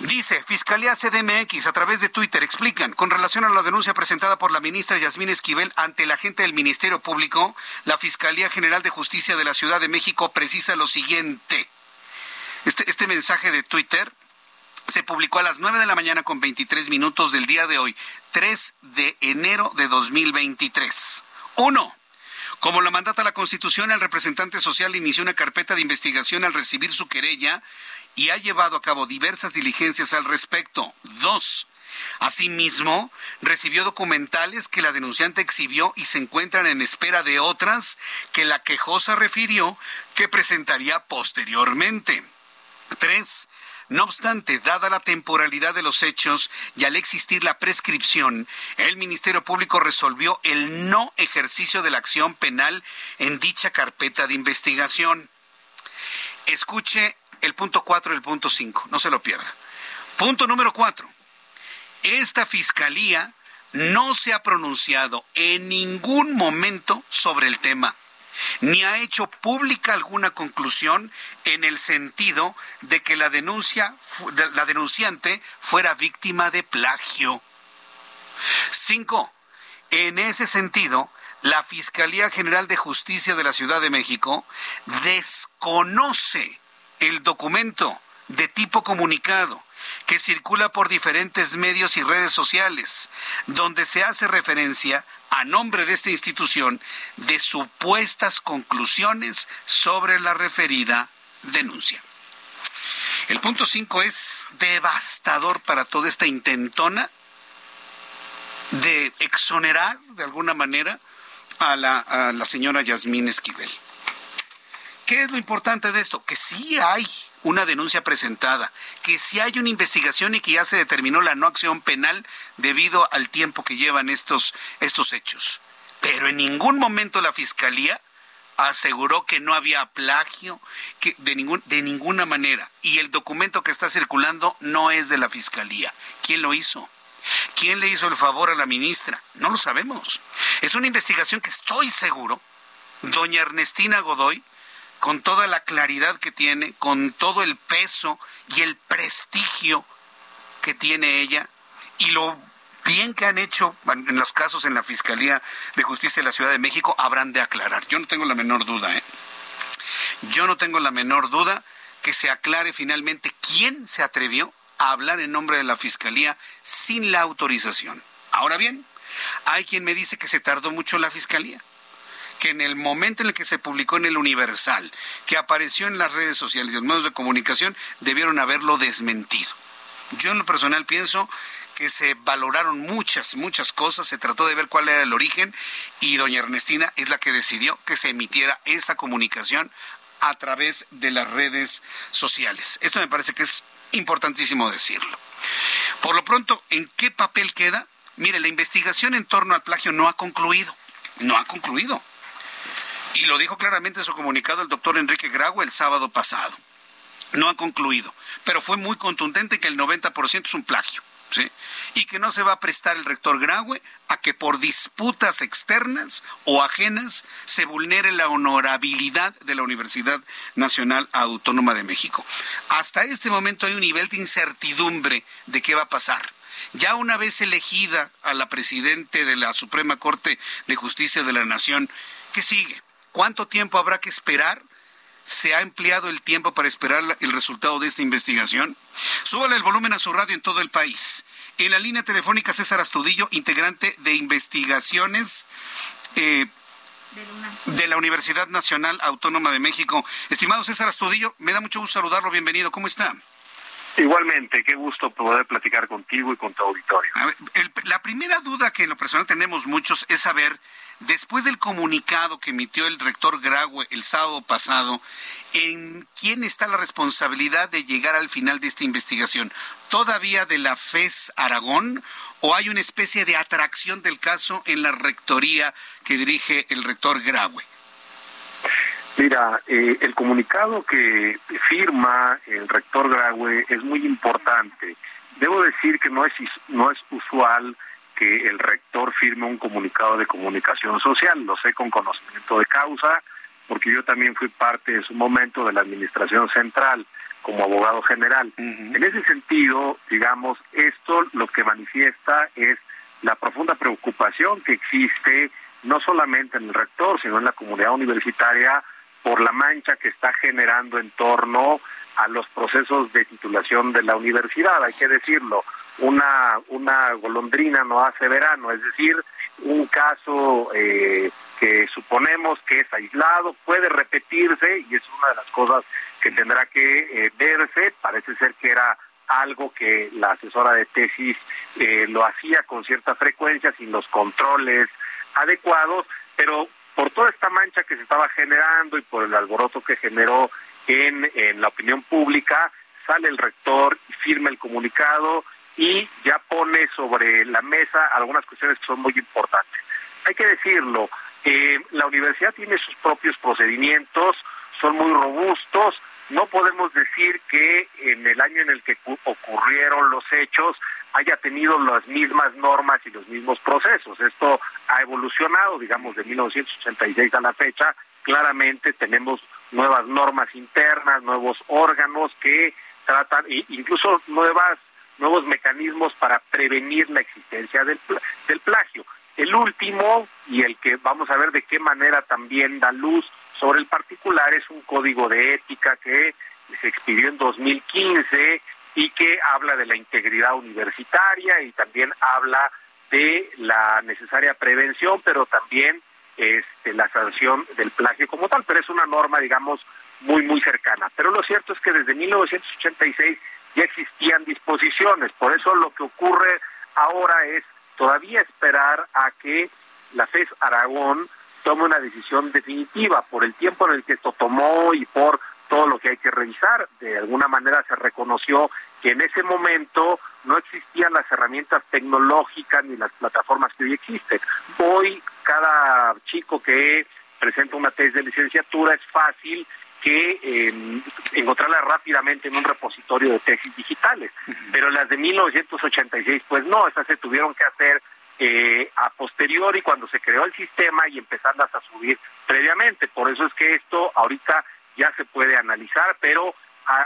Dice, Fiscalía CDMX a través de Twitter explican, con relación a la denuncia presentada por la ministra Yasmín Esquivel ante la agente del Ministerio Público, la Fiscalía General de Justicia de la Ciudad de México precisa lo siguiente. Este, este mensaje de Twitter se publicó a las 9 de la mañana con 23 minutos del día de hoy, 3 de enero de 2023. Uno. Como lo mandata la Constitución, el representante social inició una carpeta de investigación al recibir su querella y ha llevado a cabo diversas diligencias al respecto. Dos, Asimismo, recibió documentales que la denunciante exhibió y se encuentran en espera de otras que la quejosa refirió que presentaría posteriormente. Tres, no obstante, dada la temporalidad de los hechos y al existir la prescripción, el Ministerio Público resolvió el no ejercicio de la acción penal en dicha carpeta de investigación. Escuche el punto 4 y el punto 5, no se lo pierda. Punto número 4. Esta fiscalía no se ha pronunciado en ningún momento sobre el tema, ni ha hecho pública alguna conclusión en el sentido de que la denuncia la denunciante fuera víctima de plagio. 5. En ese sentido, la Fiscalía General de Justicia de la Ciudad de México desconoce el documento de tipo comunicado que circula por diferentes medios y redes sociales, donde se hace referencia a nombre de esta institución de supuestas conclusiones sobre la referida denuncia. El punto 5 es devastador para toda esta intentona de exonerar de alguna manera a la, a la señora Yasmín Esquivel. ¿Qué es lo importante de esto? Que sí hay una denuncia presentada, que sí hay una investigación y que ya se determinó la no acción penal debido al tiempo que llevan estos, estos hechos. Pero en ningún momento la Fiscalía aseguró que no había plagio que de, ningún, de ninguna manera. Y el documento que está circulando no es de la Fiscalía. ¿Quién lo hizo? ¿Quién le hizo el favor a la ministra? No lo sabemos. Es una investigación que estoy seguro, doña Ernestina Godoy con toda la claridad que tiene, con todo el peso y el prestigio que tiene ella y lo bien que han hecho en los casos en la Fiscalía de Justicia de la Ciudad de México, habrán de aclarar. Yo no tengo la menor duda, ¿eh? Yo no tengo la menor duda que se aclare finalmente quién se atrevió a hablar en nombre de la Fiscalía sin la autorización. Ahora bien, hay quien me dice que se tardó mucho la Fiscalía que en el momento en el que se publicó en el Universal, que apareció en las redes sociales y los medios de comunicación, debieron haberlo desmentido. Yo en lo personal pienso que se valoraron muchas, muchas cosas, se trató de ver cuál era el origen y doña Ernestina es la que decidió que se emitiera esa comunicación a través de las redes sociales. Esto me parece que es importantísimo decirlo. Por lo pronto, ¿en qué papel queda? Mire, la investigación en torno al plagio no ha concluido, no ha concluido. Y lo dijo claramente en su comunicado el doctor Enrique Graue el sábado pasado. No ha concluido, pero fue muy contundente que el 90% es un plagio. Y que no se va a prestar el rector Graue a que por disputas externas o ajenas se vulnere la honorabilidad de la Universidad Nacional Autónoma de México. Hasta este momento hay un nivel de incertidumbre de qué va a pasar. Ya una vez elegida a la presidente de la Suprema Corte de Justicia de la Nación, ¿qué sigue? ¿Cuánto tiempo habrá que esperar ¿Se ha empleado el tiempo para esperar el resultado de esta investigación? Súbale el volumen a su radio en todo el país. En la línea telefónica César Astudillo, integrante de investigaciones eh, de la Universidad Nacional Autónoma de México. Estimado César Astudillo, me da mucho gusto saludarlo. Bienvenido. ¿Cómo está? Igualmente, qué gusto poder platicar contigo y con tu auditorio. la primera duda que en lo personal tenemos muchos es saber Después del comunicado que emitió el rector Graue el sábado pasado, ¿en quién está la responsabilidad de llegar al final de esta investigación? ¿Todavía de la FES Aragón o hay una especie de atracción del caso en la rectoría que dirige el rector Graue? Mira, eh, el comunicado que firma el rector Graue es muy importante. Debo decir que no es, no es usual que el rector firme un comunicado de comunicación social. Lo sé con conocimiento de causa, porque yo también fui parte en su momento de la Administración Central como abogado general. En ese sentido, digamos, esto lo que manifiesta es la profunda preocupación que existe no solamente en el rector, sino en la comunidad universitaria por la mancha que está generando en torno a los procesos de titulación de la universidad, hay que decirlo una, una golondrina no hace verano, es decir, un caso eh, que suponemos que es aislado, puede repetirse y es una de las cosas que tendrá que eh, verse, parece ser que era algo que la asesora de tesis eh, lo hacía con cierta frecuencia, sin los controles adecuados, pero por toda esta mancha que se estaba generando y por el alboroto que generó en, la opinión pública, sale el rector firma el comunicado y ya pone sobre la mesa algunas cuestiones que son muy importantes. Hay que decirlo, eh, la universidad tiene sus propios procedimientos, son muy robustos, no podemos decir que en el año en el que ocurrieron los hechos haya tenido las mismas normas y los mismos procesos. Esto ha evolucionado, digamos, de 1986 a la fecha. Claramente tenemos nuevas normas internas, nuevos órganos que tratan, incluso nuevas nuevos mecanismos para prevenir la existencia del, del plagio. El último, y el que vamos a ver de qué manera también da luz sobre el particular, es un código de ética que se expidió en 2015 y que habla de la integridad universitaria y también habla de la necesaria prevención, pero también este, la sanción del plagio como tal, pero es una norma, digamos, muy, muy cercana. Pero lo cierto es que desde 1986 ya existían disposiciones. Por eso lo que ocurre ahora es todavía esperar a que la FES Aragón tome una decisión definitiva por el tiempo en el que esto tomó y por todo lo que hay que revisar. De alguna manera se reconoció que en ese momento no existían las herramientas tecnológicas ni las plataformas que hoy existen. Hoy cada chico que presenta una tesis de licenciatura es fácil que eh, encontrarlas rápidamente en un repositorio de tesis digitales. Pero las de 1986, pues no, esas se tuvieron que hacer eh, a posteriori cuando se creó el sistema y empezarlas a subir previamente. Por eso es que esto ahorita ya se puede analizar, pero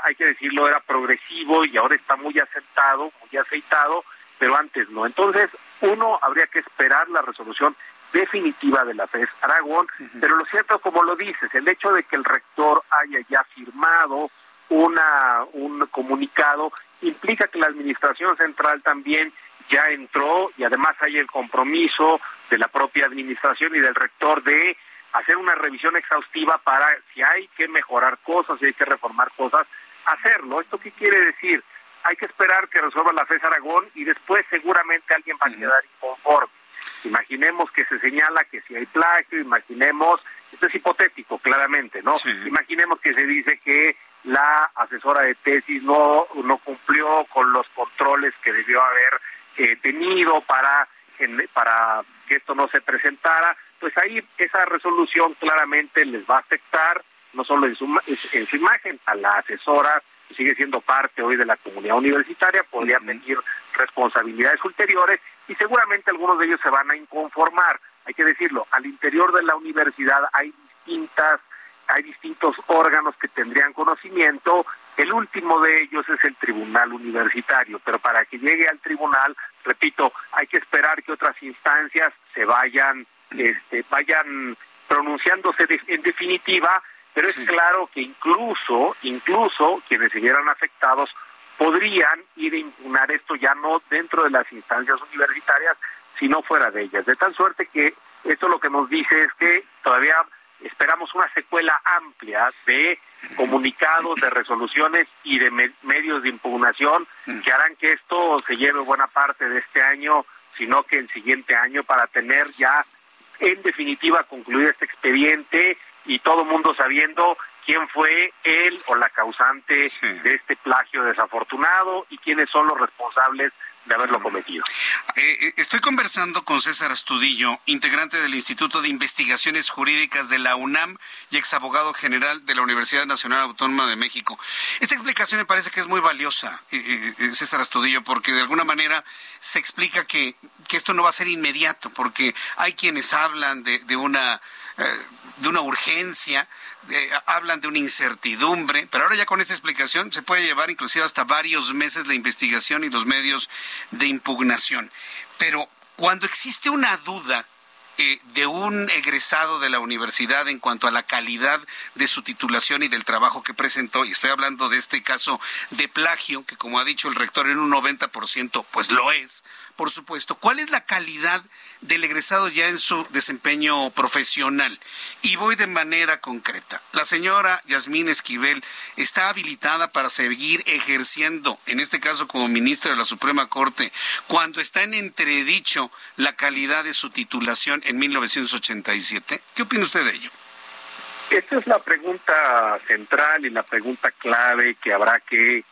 hay que decirlo, era progresivo y ahora está muy asentado, muy aceitado, pero antes no. Entonces, uno habría que esperar la resolución definitiva de la FES Aragón, pero lo cierto, como lo dices, el hecho de que el rector haya ya firmado una, un comunicado implica que la Administración Central también ya entró y además hay el compromiso de la propia Administración y del rector de hacer una revisión exhaustiva para si hay que mejorar cosas, si hay que reformar cosas, hacerlo. ¿Esto qué quiere decir? Hay que esperar que resuelva la FES Aragón y después seguramente alguien va a quedar inconforme. Imaginemos que se señala que si hay plagio, imaginemos, esto es hipotético claramente, ¿no? Imaginemos que se dice que la asesora de tesis no, no cumplió con los controles que debió haber eh, tenido para, para que esto no se presentara, pues ahí esa resolución claramente les va a afectar no solo en su, en su imagen, a la asesora que sigue siendo parte hoy de la comunidad universitaria, podría pedir responsabilidades ulteriores y seguramente algunos de ellos se van a inconformar. Hay que decirlo, al interior de la universidad hay distintas hay distintos órganos que tendrían conocimiento. El último de ellos es el tribunal universitario, pero para que llegue al tribunal, repito, hay que esperar que otras instancias se vayan, este, vayan pronunciándose en definitiva, pero es claro que incluso, incluso quienes se vieran afectados podrían ir a impugnar esto ya no dentro de las instancias universitarias, sino fuera de ellas. De tal suerte que esto lo que nos dice es que todavía esperamos una secuela amplia de comunicados, de resoluciones y de medios de impugnación mm. que harán que esto se lleve buena parte de este año, sino que el siguiente año para tener ya en definitiva concluido este expediente y todo el mundo sabiendo quién fue él o la causante de este plagio desafortunado y quiénes son los responsables de haberlo cometido. Eh, eh, estoy conversando con César Astudillo, integrante del Instituto de Investigaciones Jurídicas de la UNAM y ex abogado general de la Universidad Nacional Autónoma de México. Esta explicación me parece que es muy valiosa, eh, César Astudillo, porque de alguna manera se explica que, que, esto no va a ser inmediato, porque hay quienes hablan de, de una, de una urgencia hablan de una incertidumbre, pero ahora ya con esta explicación se puede llevar inclusive hasta varios meses la investigación y los medios de impugnación. Pero cuando existe una duda eh, de un egresado de la universidad en cuanto a la calidad de su titulación y del trabajo que presentó, y estoy hablando de este caso de plagio, que como ha dicho el rector en un 90%, pues lo es, por supuesto, ¿cuál es la calidad del egresado ya en su desempeño profesional? Y voy de manera concreta. La señora Yasmín Esquivel está habilitada para seguir ejerciendo, en este caso como ministra de la Suprema Corte, cuando está en entredicho la calidad de su titulación en 1987. ¿Qué opina usted de ello? Esta es la pregunta central y la pregunta clave que habrá que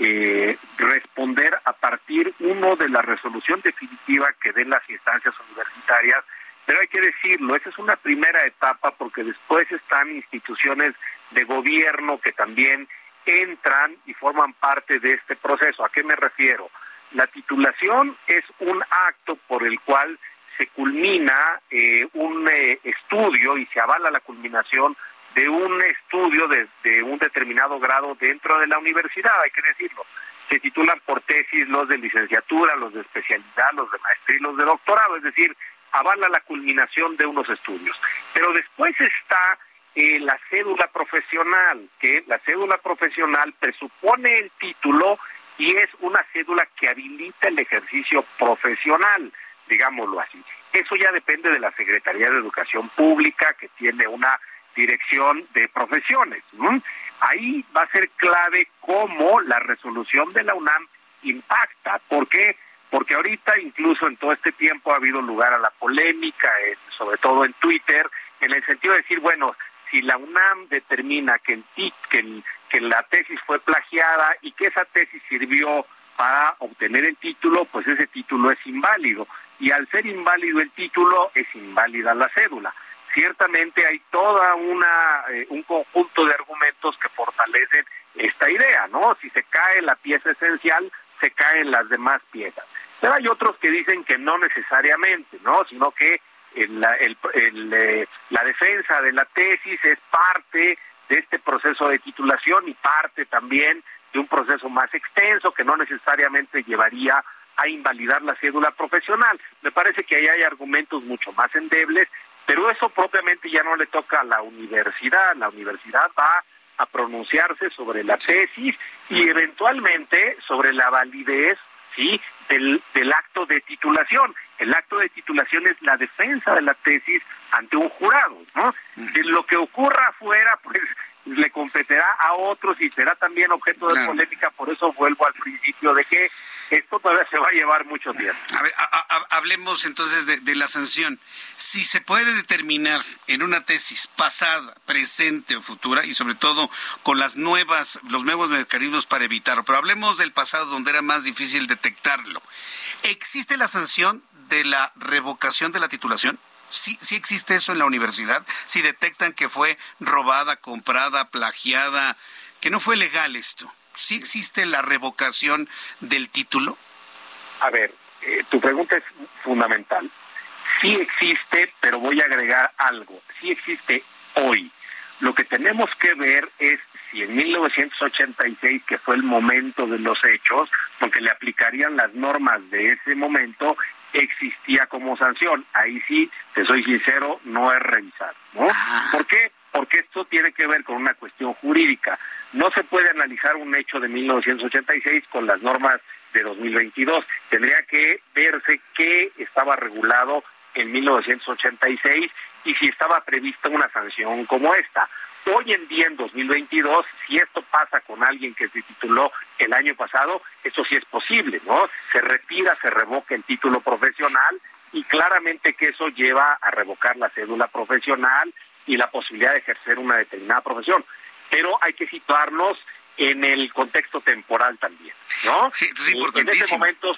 eh, responder a partir, uno, de la resolución definitiva que den las instancias universitarias, pero hay que decirlo, esa es una primera etapa porque después están instituciones de gobierno que también entran y forman parte de este proceso. ¿A qué me refiero? La titulación es un acto por el cual se culmina eh, un eh, estudio y se avala la culminación de un estudio de, un determinado grado dentro de la universidad, hay que decirlo. Se titulan por tesis los de licenciatura, los de especialidad, los de maestría y los de doctorado, es decir, avala la culminación de unos estudios. Pero después está eh, la cédula profesional, que la cédula profesional presupone el título y es una cédula que habilita el ejercicio profesional, digámoslo así. Eso ya depende de la Secretaría de Educación Pública, que tiene una dirección de profesiones. Ahí va a ser clave cómo la resolución de la UNAM impacta. ¿Por qué? Porque ahorita incluso en todo este tiempo ha habido lugar a la polémica, eh, sobre todo en Twitter, en el sentido de decir, bueno, si la UNAM determina que, el, que, que la tesis fue plagiada y que esa tesis sirvió para obtener el título, pues ese título es inválido. Y al ser inválido el título, es inválida la cédula ciertamente hay toda una eh, un conjunto de argumentos que fortalecen esta idea, ¿no? Si se cae la pieza esencial, se caen las demás piezas. Pero hay otros que dicen que no necesariamente, ¿no? Sino que eh, la defensa de la tesis es parte de este proceso de titulación y parte también de un proceso más extenso que no necesariamente llevaría a invalidar la cédula profesional. Me parece que ahí hay argumentos mucho más endebles pero eso propiamente ya no le toca a la universidad, la universidad va a pronunciarse sobre la tesis y eventualmente sobre la validez sí del, del acto de titulación. El acto de titulación es la defensa de la tesis ante un jurado, ¿no? lo que ocurra afuera, pues le competirá a otros y será también objeto de polémica, por eso vuelvo al principio de que esto todavía se va a llevar mucho tiempo. A ver, hablemos entonces de, la sanción. Si se puede determinar en una tesis pasada, presente o futura, y sobre todo con las nuevas, los nuevos mecanismos para evitarlo, pero hablemos del pasado donde era más difícil detectarlo. ¿Existe la sanción de la revocación de la titulación? ¿Sí, sí existe eso en la universidad? Si detectan que fue robada, comprada, plagiada, que no fue legal esto. ¿Sí existe la revocación del título? A ver, eh, tu pregunta es fundamental. Sí existe, pero voy a agregar algo. Sí existe hoy. Lo que tenemos que ver es si en 1986, que fue el momento de los hechos, porque le aplicarían las normas de ese momento, existía como sanción. Ahí sí, te soy sincero, no es revisado. ¿no? Ah. ¿Por qué? Porque esto tiene que ver con una cuestión jurídica. No se puede analizar un hecho de 1986 con las normas de 2022. Tendría que verse qué estaba regulado en 1986 y si estaba prevista una sanción como esta. Hoy en día, en 2022, si esto pasa con alguien que se tituló el año pasado, eso sí es posible, ¿no? Se retira, se revoca el título profesional y claramente que eso lleva a revocar la cédula profesional y la posibilidad de ejercer una determinada profesión. Pero hay que situarnos en el contexto temporal también, ¿no? Sí, es en ese momento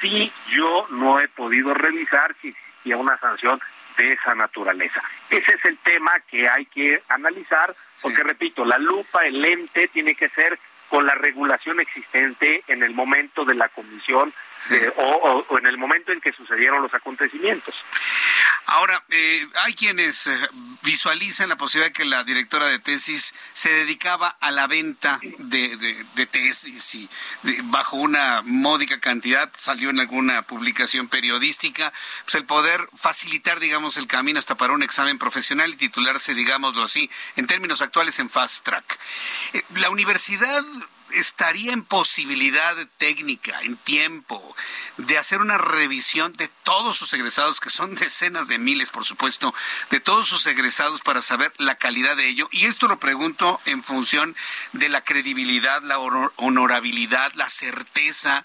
sí yo no he podido revisar si existía una sanción de esa naturaleza. Ese es el tema que hay que analizar, porque repito, la lupa, el lente tiene que ser con la regulación existente en el momento de la comisión o, en el momento en que sucedieron los acontecimientos. Ahora, eh, hay quienes eh, visualizan la posibilidad de que la directora de tesis se dedicaba a la venta de, tesis y bajo una módica cantidad, salió en alguna publicación periodística, pues el poder facilitar, digamos, el camino hasta para un examen profesional y titularse, digámoslo así, en términos actuales en fast track. Eh, la universidad estaría en posibilidad técnica, en tiempo, de hacer una revisión de todos sus egresados, que son decenas de miles, por supuesto, de todos sus egresados para saber la calidad de ello. Y esto lo pregunto en función de la credibilidad, la honorabilidad, la certeza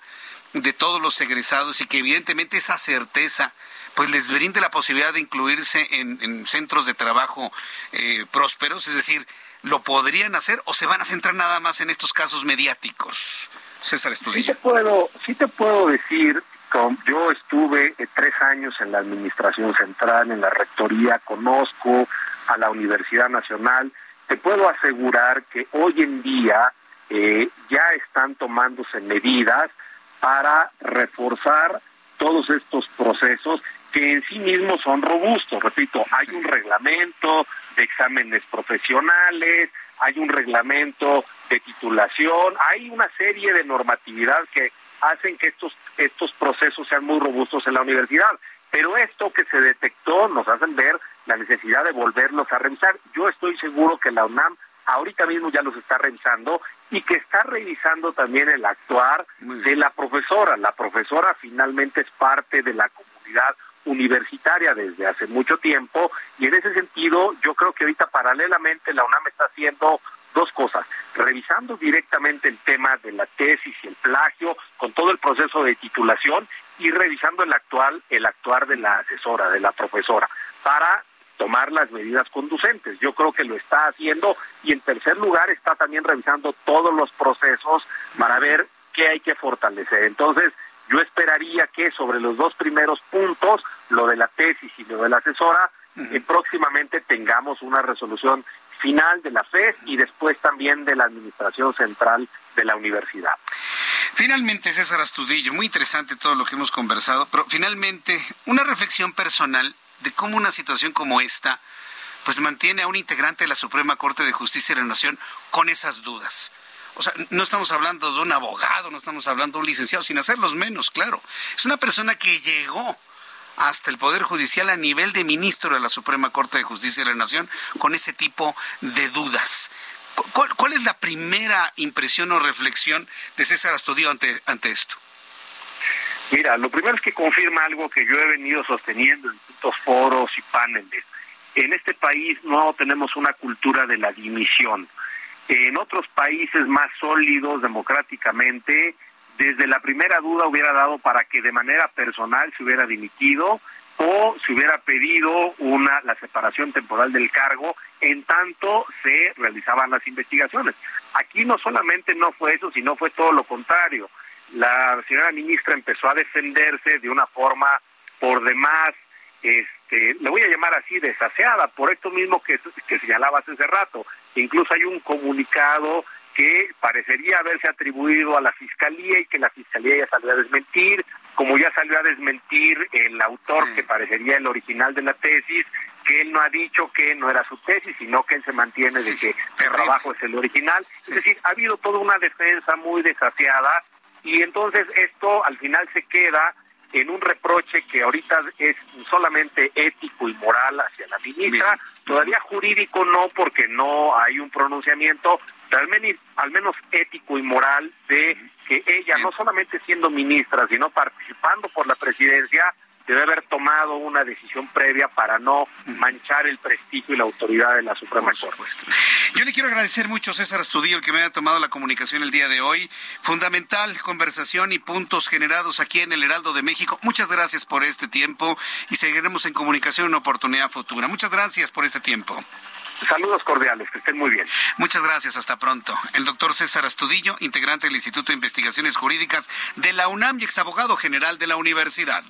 de todos los egresados y que evidentemente esa certeza pues les brinde la posibilidad de incluirse en, centros de trabajo eh, prósperos, es decir, lo podrían hacer o se van a centrar nada más en estos casos mediáticos? César Estudillo. Sí te puedo, sí te puedo decir, yo estuve eh, tres años en la Administración Central, en la Rectoría, conozco a la Universidad Nacional, te puedo asegurar que hoy en día eh, ya están tomándose medidas para reforzar todos estos procesos que en sí mismos son robustos. Repito, hay un reglamento, de exámenes profesionales, hay un reglamento de titulación, hay una serie de normatividad que hacen que estos, estos procesos sean muy robustos en la universidad. Pero esto que se detectó nos hacen ver la necesidad de volverlos a revisar. Yo estoy seguro que la UNAM ahorita mismo ya los está revisando y que está revisando también el actuar de la profesora. La profesora finalmente es parte de la comunidad universitaria desde hace mucho tiempo y en ese sentido yo creo que ahorita paralelamente la UNAM está haciendo dos cosas, revisando directamente el tema de la tesis y el plagio con todo el proceso de titulación y revisando el actual el actuar de la asesora, de la profesora para tomar las medidas conducentes. Yo creo que lo está haciendo y en tercer lugar está también revisando todos los procesos para ver qué hay que fortalecer. Entonces, que sobre los dos primeros puntos, lo de la tesis y lo de la asesora, que próximamente tengamos una resolución final de la FED y después también de la Administración Central de la Universidad. Finalmente, César Astudillo, muy interesante todo lo que hemos conversado, pero finalmente, una reflexión personal de cómo una situación como esta, pues mantiene a un integrante de la Suprema Corte de Justicia de la Nación con esas dudas. O sea, no estamos hablando de un abogado, no estamos hablando de un licenciado, sin hacerlos menos, claro. Es una persona que llegó hasta el Poder Judicial a nivel de ministro de la Suprema Corte de Justicia de la Nación con ese tipo de dudas. ¿Cuál, es la primera impresión o reflexión de César Astudillo ante, ante esto? Mira, lo primero es que confirma algo que yo he venido sosteniendo en distintos foros y paneles. en este país no tenemos una cultura de la dimisión. En otros países más sólidos democráticamente, desde la primera duda hubiera dado para que de manera personal se hubiera dimitido o se hubiera pedido una la separación temporal del cargo en tanto se realizaban las investigaciones. Aquí no solamente no fue eso, sino fue todo lo contrario. La señora ministra empezó a defenderse de una forma por demás, este, le voy a llamar así, desaseada, por esto mismo que, que señalabas hace rato. Incluso hay un comunicado que parecería haberse atribuido a la fiscalía y que la fiscalía ya salió a desmentir, como ya salió a desmentir el autor que parecería el original de la tesis, que él no ha dicho que no era su tesis, sino que él se mantiene de que el trabajo es el original. Es decir, ha habido toda una defensa muy desafiada y entonces esto al final se queda en un reproche que ahorita es solamente ético y moral hacia la ministra, todavía jurídico no porque no hay un pronunciamiento, pero al menos, ético y moral de que ella no solamente siendo ministra, sino participando por la presidencia, debe haber tomado una decisión previa para no manchar el prestigio y la autoridad de la Suprema Corte. Yo le quiero agradecer mucho, César Astudillo, el que me haya tomado la comunicación el día de hoy. Fundamental conversación y puntos generados aquí en el Heraldo de México. Muchas gracias por este tiempo y seguiremos en comunicación en una oportunidad futura. Muchas gracias por este tiempo. Saludos cordiales, que estén muy bien. Muchas gracias, hasta pronto. El doctor César Astudillo, integrante del Instituto de Investigaciones Jurídicas de la UNAM y exabogado general de la universidad.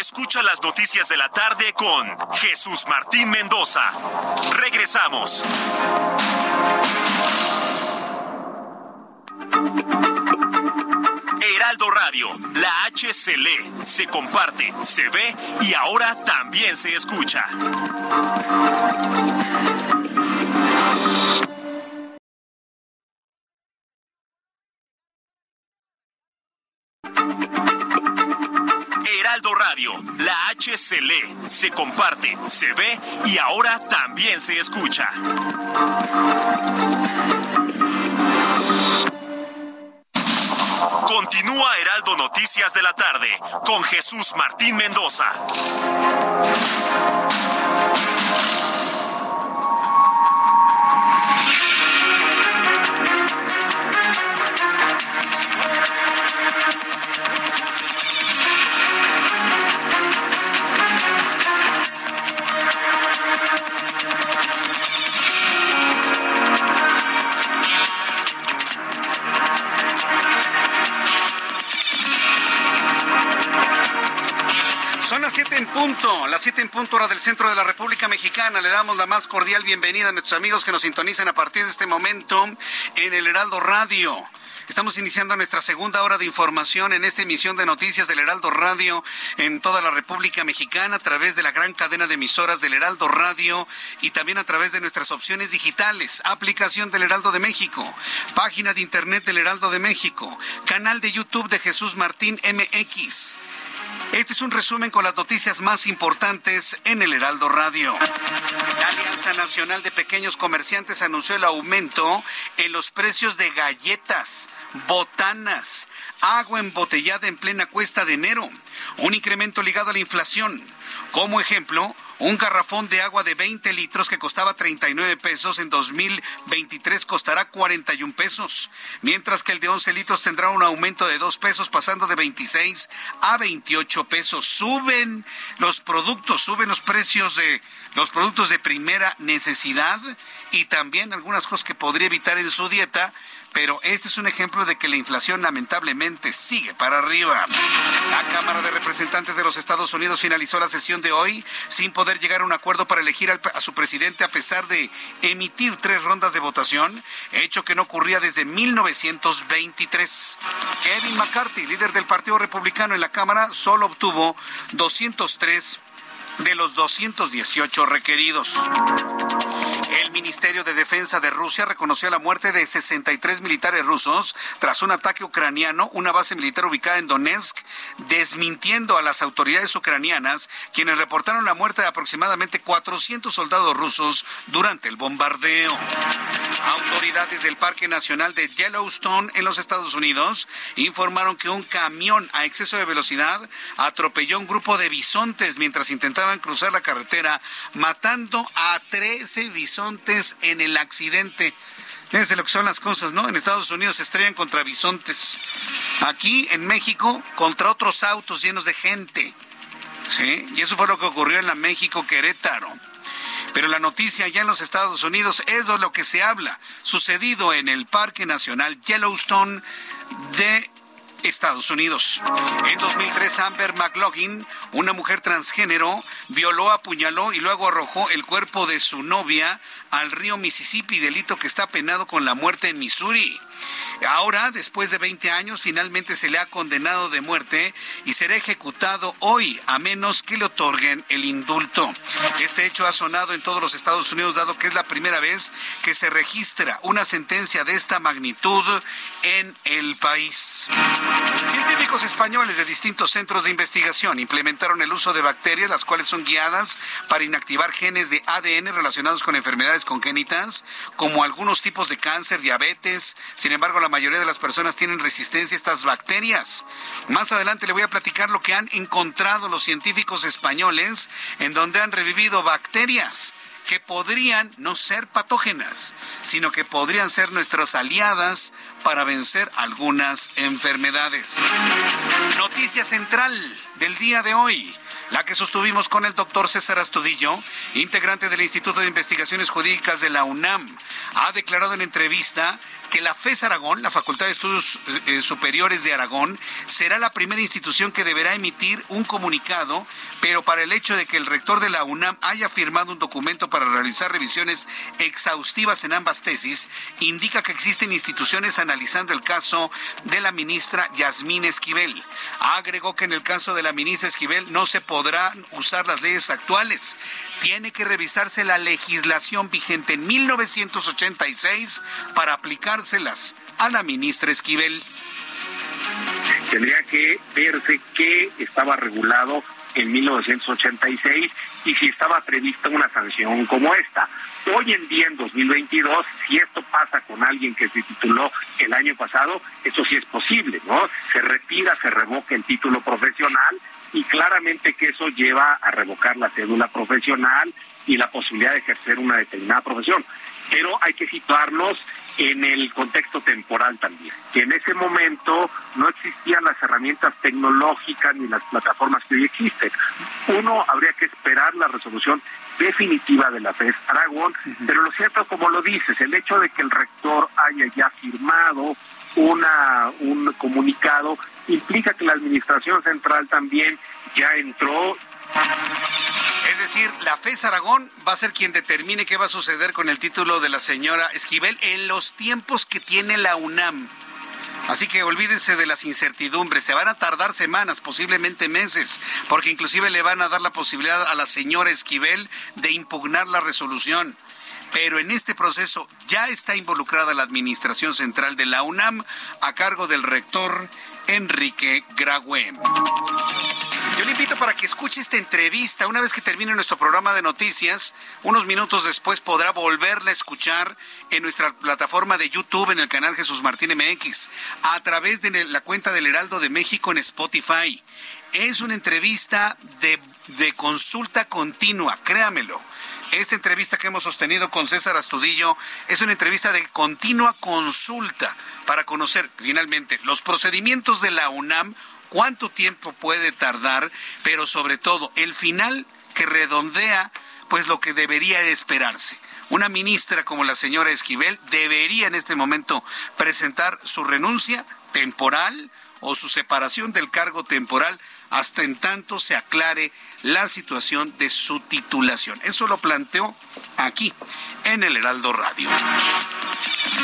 Escucha las noticias de la tarde con Jesús Martín Mendoza. Regresamos. Heraldo Radio, la H se lee, se comparte, se ve y ahora también se escucha. Heraldo Radio, la H se lee, se comparte, se ve y ahora también se escucha. Heraldo Noticias de la tarde con Jesús Martín Mendoza. Punto, las siete en punto hora del centro de la República Mexicana. Le damos la más cordial bienvenida a nuestros amigos que nos sintonizan a partir de este momento en el Heraldo Radio. Estamos iniciando nuestra segunda hora de información en esta emisión de noticias del Heraldo Radio en toda la República Mexicana a través de la gran cadena de emisoras del Heraldo Radio y también a través de nuestras opciones digitales, aplicación del Heraldo de México, página de internet del Heraldo de México, canal de YouTube de Jesús Martín MX. Este es un resumen con las noticias más importantes en el Heraldo Radio. La Alianza Nacional de Pequeños Comerciantes anunció el aumento en los precios de galletas, botanas, agua embotellada en plena cuesta de enero, un incremento ligado a la inflación. Como ejemplo, un garrafón de agua de 20 litros que costaba 39 pesos en 2023 costará 41 pesos, mientras que el de 11 litros tendrá un aumento de 2 pesos pasando de 26 a 28 pesos. Suben los productos, suben los precios de los productos de primera necesidad y también algunas cosas que podría evitar en su dieta pero este es un ejemplo de que la inflación lamentablemente sigue para arriba. La Cámara de Representantes de los Estados Unidos finalizó la sesión de hoy sin poder llegar a un acuerdo para elegir a su presidente a pesar de emitir tres rondas de votación, hecho que no ocurría desde 1923. Kevin McCarthy, líder del Partido Republicano en la Cámara, solo obtuvo 203 de los 218 requeridos. El Ministerio de Defensa de Rusia reconoció la muerte de 63 militares rusos tras un ataque ucraniano, una base militar ubicada en Donetsk, desmintiendo a las autoridades ucranianas, quienes reportaron la muerte de aproximadamente 400 soldados rusos durante el bombardeo. Autoridades del Parque Nacional de Yellowstone en los Estados Unidos informaron que un camión a exceso de velocidad atropelló un grupo de bisontes mientras intentaban cruzar la carretera, matando a 13 bisontes en el accidente. Fíjense lo que son las cosas, ¿no? En Estados Unidos se estrellan contra bisontes. Aquí en México contra otros autos llenos de gente. ¿Sí? Y eso fue lo que ocurrió en la México Querétaro. Pero la noticia ya en los Estados Unidos es de lo que se habla, sucedido en el Parque Nacional Yellowstone de Estados Unidos. En 2003, Amber McLaughlin, una mujer transgénero, violó, apuñaló y luego arrojó el cuerpo de su novia al río Mississippi, delito que está penado con la muerte en Missouri. Ahora, después de 20 años, finalmente se le ha condenado de muerte y será ejecutado hoy, a menos que le otorguen el indulto. Este hecho ha sonado en todos los Estados Unidos, dado que es la primera vez que se registra una sentencia de esta magnitud en el país. Científicos españoles de distintos centros de investigación implementaron el uso de bacterias, las cuales son guiadas para inactivar genes de ADN relacionados con enfermedades congénitas, como algunos tipos de cáncer, diabetes. Sin embargo, la mayoría de las personas tienen resistencia a estas bacterias. Más adelante le voy a platicar lo que han encontrado los científicos españoles en donde han revivido bacterias que podrían no ser patógenas, sino que podrían ser nuestras aliadas para vencer algunas enfermedades. Noticia central del día de hoy la que sostuvimos con el doctor César Astudillo, integrante del Instituto de Investigaciones Jurídicas de la UNAM. Ha declarado en entrevista que la FES Aragón, la Facultad de Estudios eh, Superiores de Aragón, será la primera institución que deberá emitir un comunicado, pero para el hecho de que el rector de la UNAM haya firmado un documento para realizar revisiones exhaustivas en ambas tesis, indica que existen instituciones analizando el caso de la ministra Yasmín Esquivel. Agregó que en el caso de la ministra Esquivel no se podrán usar las leyes actuales. Tiene que revisarse la legislación vigente en 1986 para aplicar a la ministra Esquivel. Tendría que verse qué estaba regulado en 1986 y si estaba prevista una sanción como esta. Hoy en día, en 2022, si esto pasa con alguien que se tituló el año pasado, eso sí es posible, ¿no? Se retira, se revoca el título profesional y claramente que eso lleva a revocar la cédula profesional y la posibilidad de ejercer una determinada profesión. Pero hay que situarnos en el contexto temporal también, que en ese momento no existían las herramientas tecnológicas ni las plataformas que hoy existen. Uno, habría que esperar la resolución definitiva de la FES Aragón, pero lo cierto, como lo dices, el hecho de que el rector haya ya firmado una, un comunicado implica que la Administración Central también ya entró es decir, la FES Aragón va a ser quien determine qué va a suceder con el título de la señora Esquivel en los tiempos que tiene la UNAM. Así que olvídense de las incertidumbres, se van a tardar semanas, posiblemente meses, porque inclusive le van a dar la posibilidad a la señora Esquivel de impugnar la resolución. Pero en este proceso ya está involucrada la Administración Central de la UNAM a cargo del rector Enrique Grauen. Yo le invito para que escuche esta entrevista. Una vez que termine nuestro programa de noticias, unos minutos después podrá volverla a escuchar en nuestra plataforma de YouTube en el canal Jesús Martín MX, a través de la cuenta del Heraldo de México en Spotify. Es una entrevista de consulta continua, créamelo. Esta entrevista que hemos sostenido con César Astudillo es una entrevista de continua consulta para conocer finalmente los procedimientos de la UNAM cuánto tiempo puede tardar, pero sobre todo el final que redondea pues lo que debería esperarse. Una ministra como la señora Esquivel debería en este momento presentar su renuncia temporal o su separación del cargo temporal hasta en tanto se aclare la situación de su titulación. Eso lo planteó aquí, en el Heraldo Radio.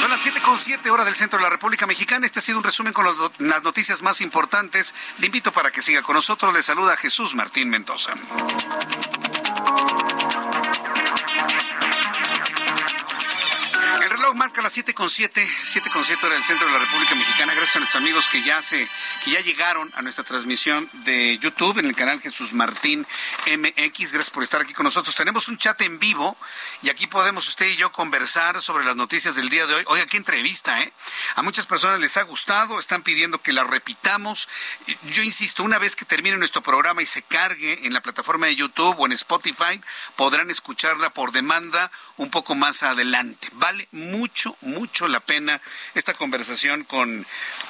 Son las 7.7 horas del centro de la República Mexicana. Este ha sido un resumen con las noticias más importantes. Le invito para que siga con nosotros. Le saluda Jesús Martín Mendoza. Las siete con siete, siete con siete hora del centro de la República Mexicana. Gracias a nuestros amigos que ya se, que ya llegaron a nuestra transmisión de YouTube en el canal Jesús Martín MX. Gracias por estar aquí con nosotros. Tenemos un chat en vivo y aquí podemos usted y yo conversar sobre las noticias del día de hoy. Oiga, qué entrevista, ¿eh? A muchas personas les ha gustado, están pidiendo que la repitamos. Yo insisto, una vez que termine nuestro programa y se cargue en la plataforma de YouTube o en Spotify, podrán escucharla por demanda un poco más adelante. Vale mucho, mucho la pena esta conversación con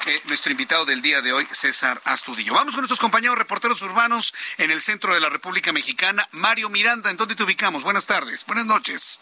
eh, nuestro invitado del día de hoy, César Astudillo. Vamos con nuestros compañeros reporteros urbanos en el centro de la República Mexicana. Mario Miranda, ¿en dónde te ubicamos? Buenas tardes, buenas noches.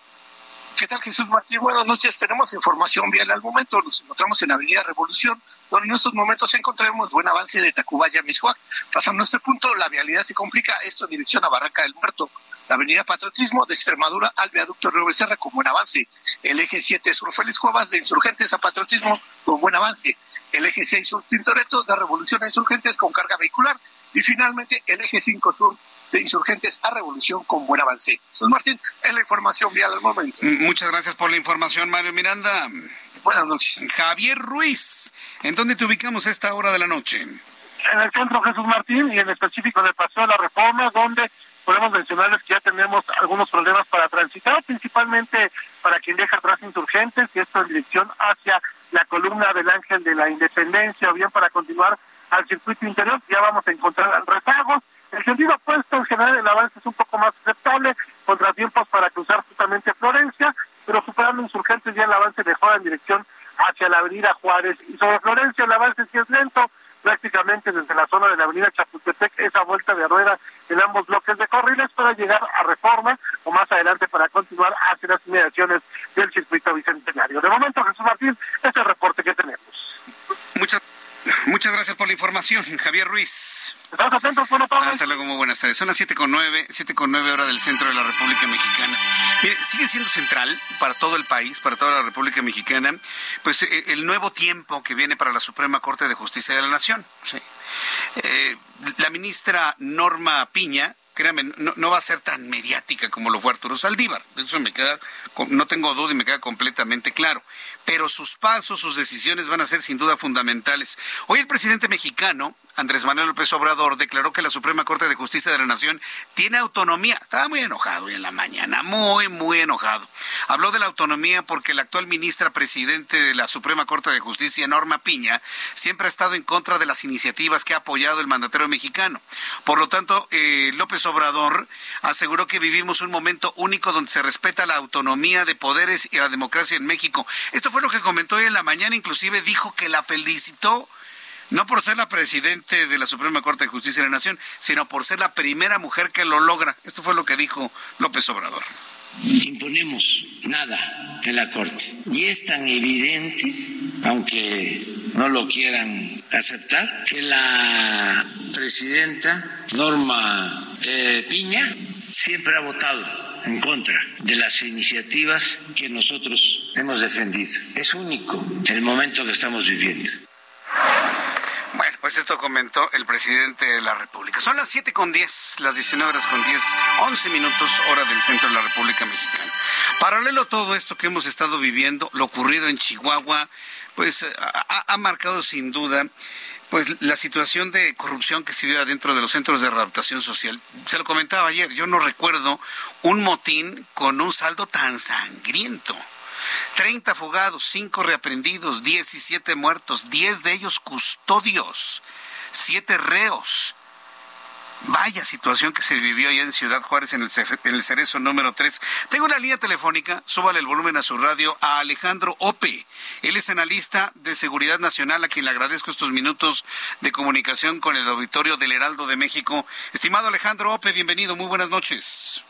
¿Qué tal Jesús Martín? Buenas noches. Tenemos información vial al momento. Nos encontramos en Avenida Revolución, donde en estos momentos encontraremos buen avance de Tacubaya Mishuac. Pasando este punto, la vialidad se complica, esto en dirección a Barranca del Muerto. La avenida Patriotismo de Extremadura al viaducto Río Becerra con buen avance. El eje 7 Sur Félix Cuevas de Insurgentes a Patriotismo con buen avance. El eje 6 Sur Tintoreto de Revolución a Insurgentes con carga vehicular. Y finalmente el eje 5 Sur de insurgentes a revolución con buen avance. Jesús Martín, es la información vial al momento. Muchas gracias por la información, Mario Miranda. Buenas noches. Javier Ruiz, ¿en dónde te ubicamos a esta hora de la noche? En el centro Jesús Martín y en específico de Paseo de la Reforma, donde podemos mencionarles que ya tenemos algunos problemas para transitar, principalmente para quien deja atrás insurgentes, y esto en dirección hacia la columna del Ángel de la Independencia, o bien para continuar al circuito interior, ya vamos a encontrar rezagos. El sentido opuesto, en general, el avance es un poco más aceptable, contratiempos para cruzar justamente Florencia, pero superando insurgentes ya el avance mejora en dirección hacia la avenida Juárez. Y sobre Florencia el avance sí es lento, prácticamente desde la zona de la avenida Chapultepec, esa vuelta de rueda en ambos bloques de corriles para llegar a Reforma o más adelante para continuar hacia las inmediaciones del circuito bicentenario. De momento, Jesús Martín, ese es el reporte que tenemos. Muchas Muchas gracias por la información, Javier Ruiz. Estamos atentos, buenas tardes. Hasta luego, muy buenas tardes. Son las siete con nueve, siete con nueve hora del centro de la República Mexicana. Mire, sigue siendo central para todo el país, para toda la República Mexicana, pues eh, el nuevo tiempo que viene para la Suprema Corte de Justicia de la Nación. Sí. Eh, la ministra Norma Piña créame, no, va a ser tan mediática como lo fue Arturo Saldívar. Eso me queda, no tengo duda y me queda completamente claro. Pero sus pasos, sus decisiones van a ser sin duda fundamentales. Hoy el presidente mexicano Andrés Manuel López Obrador declaró que la Suprema Corte de Justicia de la Nación tiene autonomía. Estaba muy enojado hoy en la mañana, muy, muy enojado. Habló de la autonomía porque la actual ministra presidente de la Suprema Corte de Justicia, Norma Piña, siempre ha estado en contra de las iniciativas que ha apoyado el mandatario mexicano. Por lo tanto, eh, López Obrador aseguró que vivimos un momento único donde se respeta la autonomía de poderes y la democracia en México. Esto fue lo que comentó hoy en la mañana, inclusive dijo que la felicitó no por ser la presidente de la Suprema Corte de Justicia de la Nación, sino por ser la primera mujer que lo logra. Esto fue lo que dijo López Obrador. Imponemos nada en la Corte. Y es tan evidente, aunque no lo quieran aceptar, que la presidenta Norma eh, Piña siempre ha votado en contra de las iniciativas que nosotros hemos defendido. Es único el momento que estamos viviendo. Bueno, pues esto comentó el presidente de la República. Son las 7 con 10, las 19 horas con 10, 11 minutos, hora del centro de la República Mexicana. Paralelo a todo esto que hemos estado viviendo, lo ocurrido en Chihuahua, pues ha, ha marcado sin duda pues la situación de corrupción que se vive dentro de los centros de readaptación social. Se lo comentaba ayer, yo no recuerdo un motín con un saldo tan sangriento. 30 fugados, 5 reaprendidos, 17 muertos, 10 de ellos custodios, 7 reos. Vaya situación que se vivió allá en Ciudad Juárez en el, en el Cerezo número 3. Tengo una línea telefónica, súbale el volumen a su radio, a Alejandro Ope. Él es analista de Seguridad Nacional, a quien le agradezco estos minutos de comunicación con el auditorio del Heraldo de México. Estimado Alejandro Ope, bienvenido, muy buenas noches.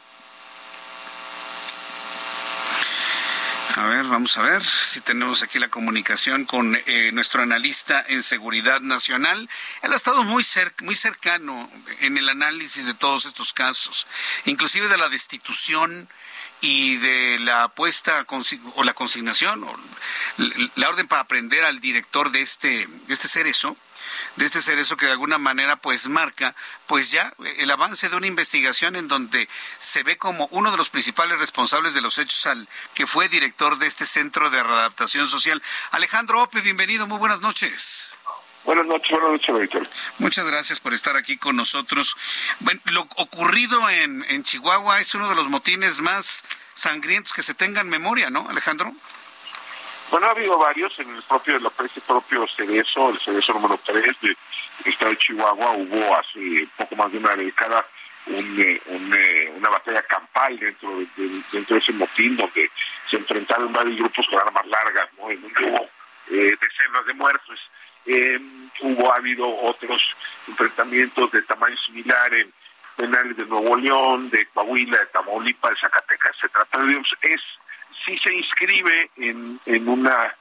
A ver, vamos a ver si tenemos aquí la comunicación con eh, nuestro analista en seguridad nacional. Él ha estado muy, muy cercano en el análisis de todos estos casos, inclusive de la destitución y de la apuesta o la consignación o la orden para aprender al director de este, de este cerezo de este cerezo que de alguna manera pues marca pues ya el avance de una investigación en donde se ve como uno de los principales responsables de los hechos al que fue director de este centro de readaptación social. Alejandro Ope, bienvenido, muy buenas noches. Buenas noches, buenas noches, Víctor. Muchas gracias por estar aquí con nosotros. Bueno, lo ocurrido en, en Chihuahua es uno de los motines más sangrientos que se tengan memoria, ¿no, Alejandro? Bueno, ha habido varios, en el propio, ese propio cerezo, el cerezo número 3 del estado de Chihuahua, hubo hace poco más de una década un, eh, eh, una batalla campal dentro de, dentro de ese motín donde se enfrentaron varios grupos con armas largas, ¿no? En donde hubo eh, decenas de muertos. hubo ha habido otros enfrentamientos de tamaño similar en penales de Nuevo León, de Coahuila, de Tamaulipas, de Zacatecas, etcétera. Pero digamos, es sí se inscribe en, en una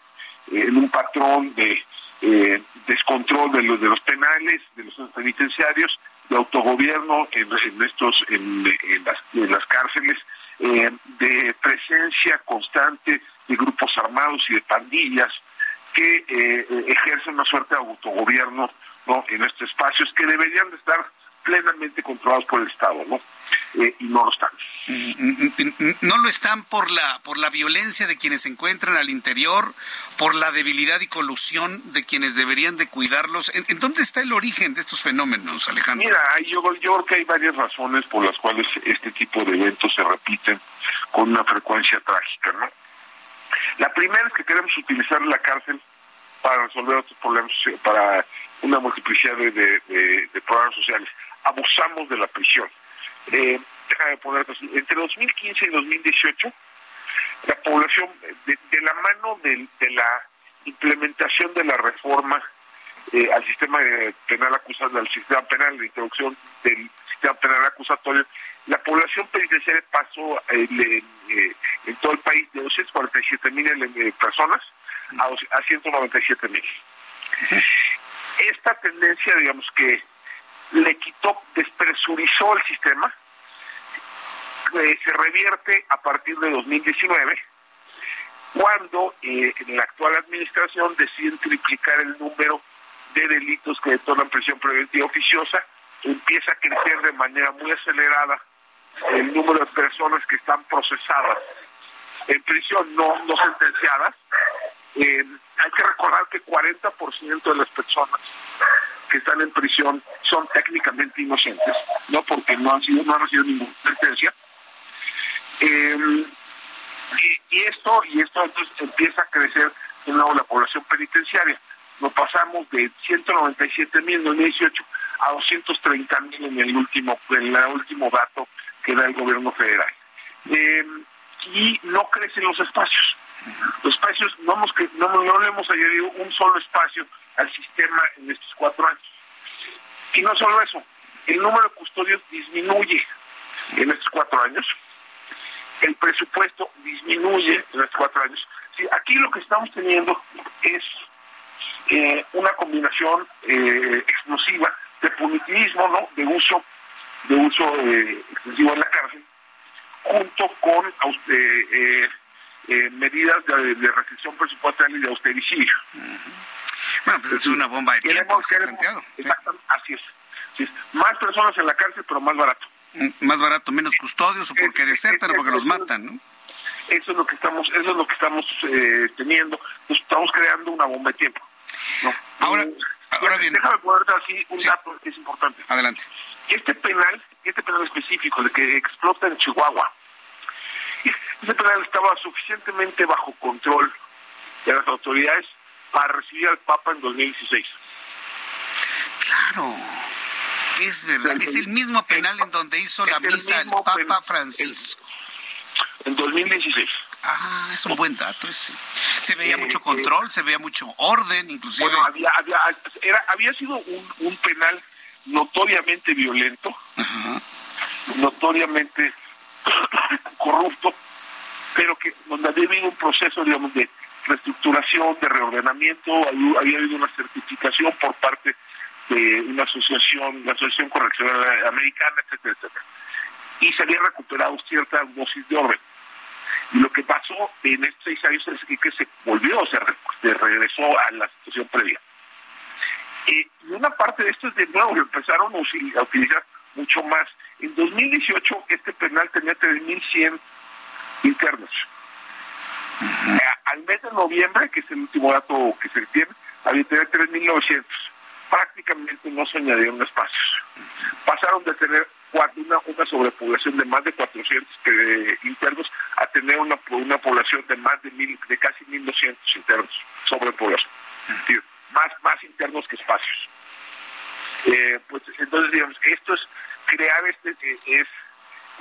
en un patrón de eh, descontrol de los de los penales, de los penitenciarios, de autogobierno en, estos en, las, en las cárceles, eh, de presencia constante de grupos armados y de pandillas que eh, ejercen una suerte de autogobierno no en estos espacios que deberían de estar plenamente controlados por el Estado, ¿no? Eh, y no lo están. No lo están por la por la violencia de quienes se encuentran al interior, por la debilidad y colusión de quienes deberían de cuidarlos. ¿En, dónde está el origen de estos fenómenos, Alejandro? Mira, yo, yo creo que hay varias razones por las cuales este tipo de eventos se repiten con una frecuencia trágica, ¿no? La primera es que queremos utilizar la cárcel para resolver otros problemas, para una multiplicidad de, de programas sociales abusamos de la prisión. Eh, déjame poner entre 2015 y 2018, la población, de, la mano de, la implementación de la reforma eh, al sistema penal acusado, al sistema penal, la introducción del sistema penal acusatorio, la población penitenciaria pasó eh, en todo el país de 247 mil personas a, a 197 mil. Esta tendencia, digamos que le quitó, despresurizó el sistema, eh, se revierte a partir de 2019, cuando eh, en la actual administración deciden triplicar el número de delitos que detonan prisión preventiva oficiosa, empieza a crecer de manera muy acelerada el número de personas que están procesadas en prisión, no, no sentenciadas. Eh, hay que recordar que 40% de las personas que están en prisión son técnicamente inocentes, no porque no han sido, no han recibido ninguna sentencia. Em, y, esto, y esto entonces empieza a crecer de nuevo la población penitenciaria. Nos pasamos de 197 mil en 2018 a 230 mil en el último, en el último dato que da el gobierno federal. Em, y no crecen los espacios. Los espacios, no, hemos, no, no le hemos añadido un solo espacio al sistema en estos cuatro años. Y no solo eso, el número de custodios disminuye en estos cuatro años, el presupuesto disminuye en estos cuatro años. Sí, aquí lo que estamos teniendo es eh, una combinación eh, explosiva de punitivismo, ¿no? de uso de uso eh, excesivo en la cárcel, junto con eh, medidas de, restricción presupuestaria y de austericidio. Bueno, pues es una bomba de tiempo que planteado. así es, Más personas en la cárcel, pero más barato. Mm, más barato, menos custodios o porque desertan o porque los matan, ¿no? Eso es lo que estamos, eso es lo que estamos eh, teniendo. estamos creando una bomba de tiempo. Ahora, ahora bien. Déjame ponerte así un dato que es importante. Adelante. Este penal, este penal específico de que explota en Chihuahua, este penal estaba suficientemente bajo control de las autoridades para recibir al Papa en 2016. Claro. Es verdad, es el mismo penal en donde hizo la misa el Papa Francisco. En 2016. Ah, es un buen dato ese. Se veía mucho control, se veía mucho orden, inclusive. Bueno, había, había, era, había sido un, un penal notoriamente violento, notoriamente corrupto, pero que donde había habido un proceso, digamos, de reestructuración, de reordenamiento, había habido una certificación por parte de una asociación, la Asociación Correccional Americana, etcétera, etcétera. Y se había recuperado cierta dosis de orden. Y lo que pasó en estos seis años es que, se volvió, se, regresó a la situación previa. y una parte de esto es de nuevo, lo empezaron a utilizar mucho más. En 2018 este penal tenía 3.100 internos. Eh, al mes de noviembre, que es el último dato que se tiene, había tener 3.900. Prácticamente no se añadieron espacios. Pasaron de tener una, una sobrepoblación de más de 400 internos a tener una, una población de más de mil, de casi 1.200 internos, sobrepoblación. Más, más internos que espacios. Eh, pues entonces digamos, esto es crear este, eh, es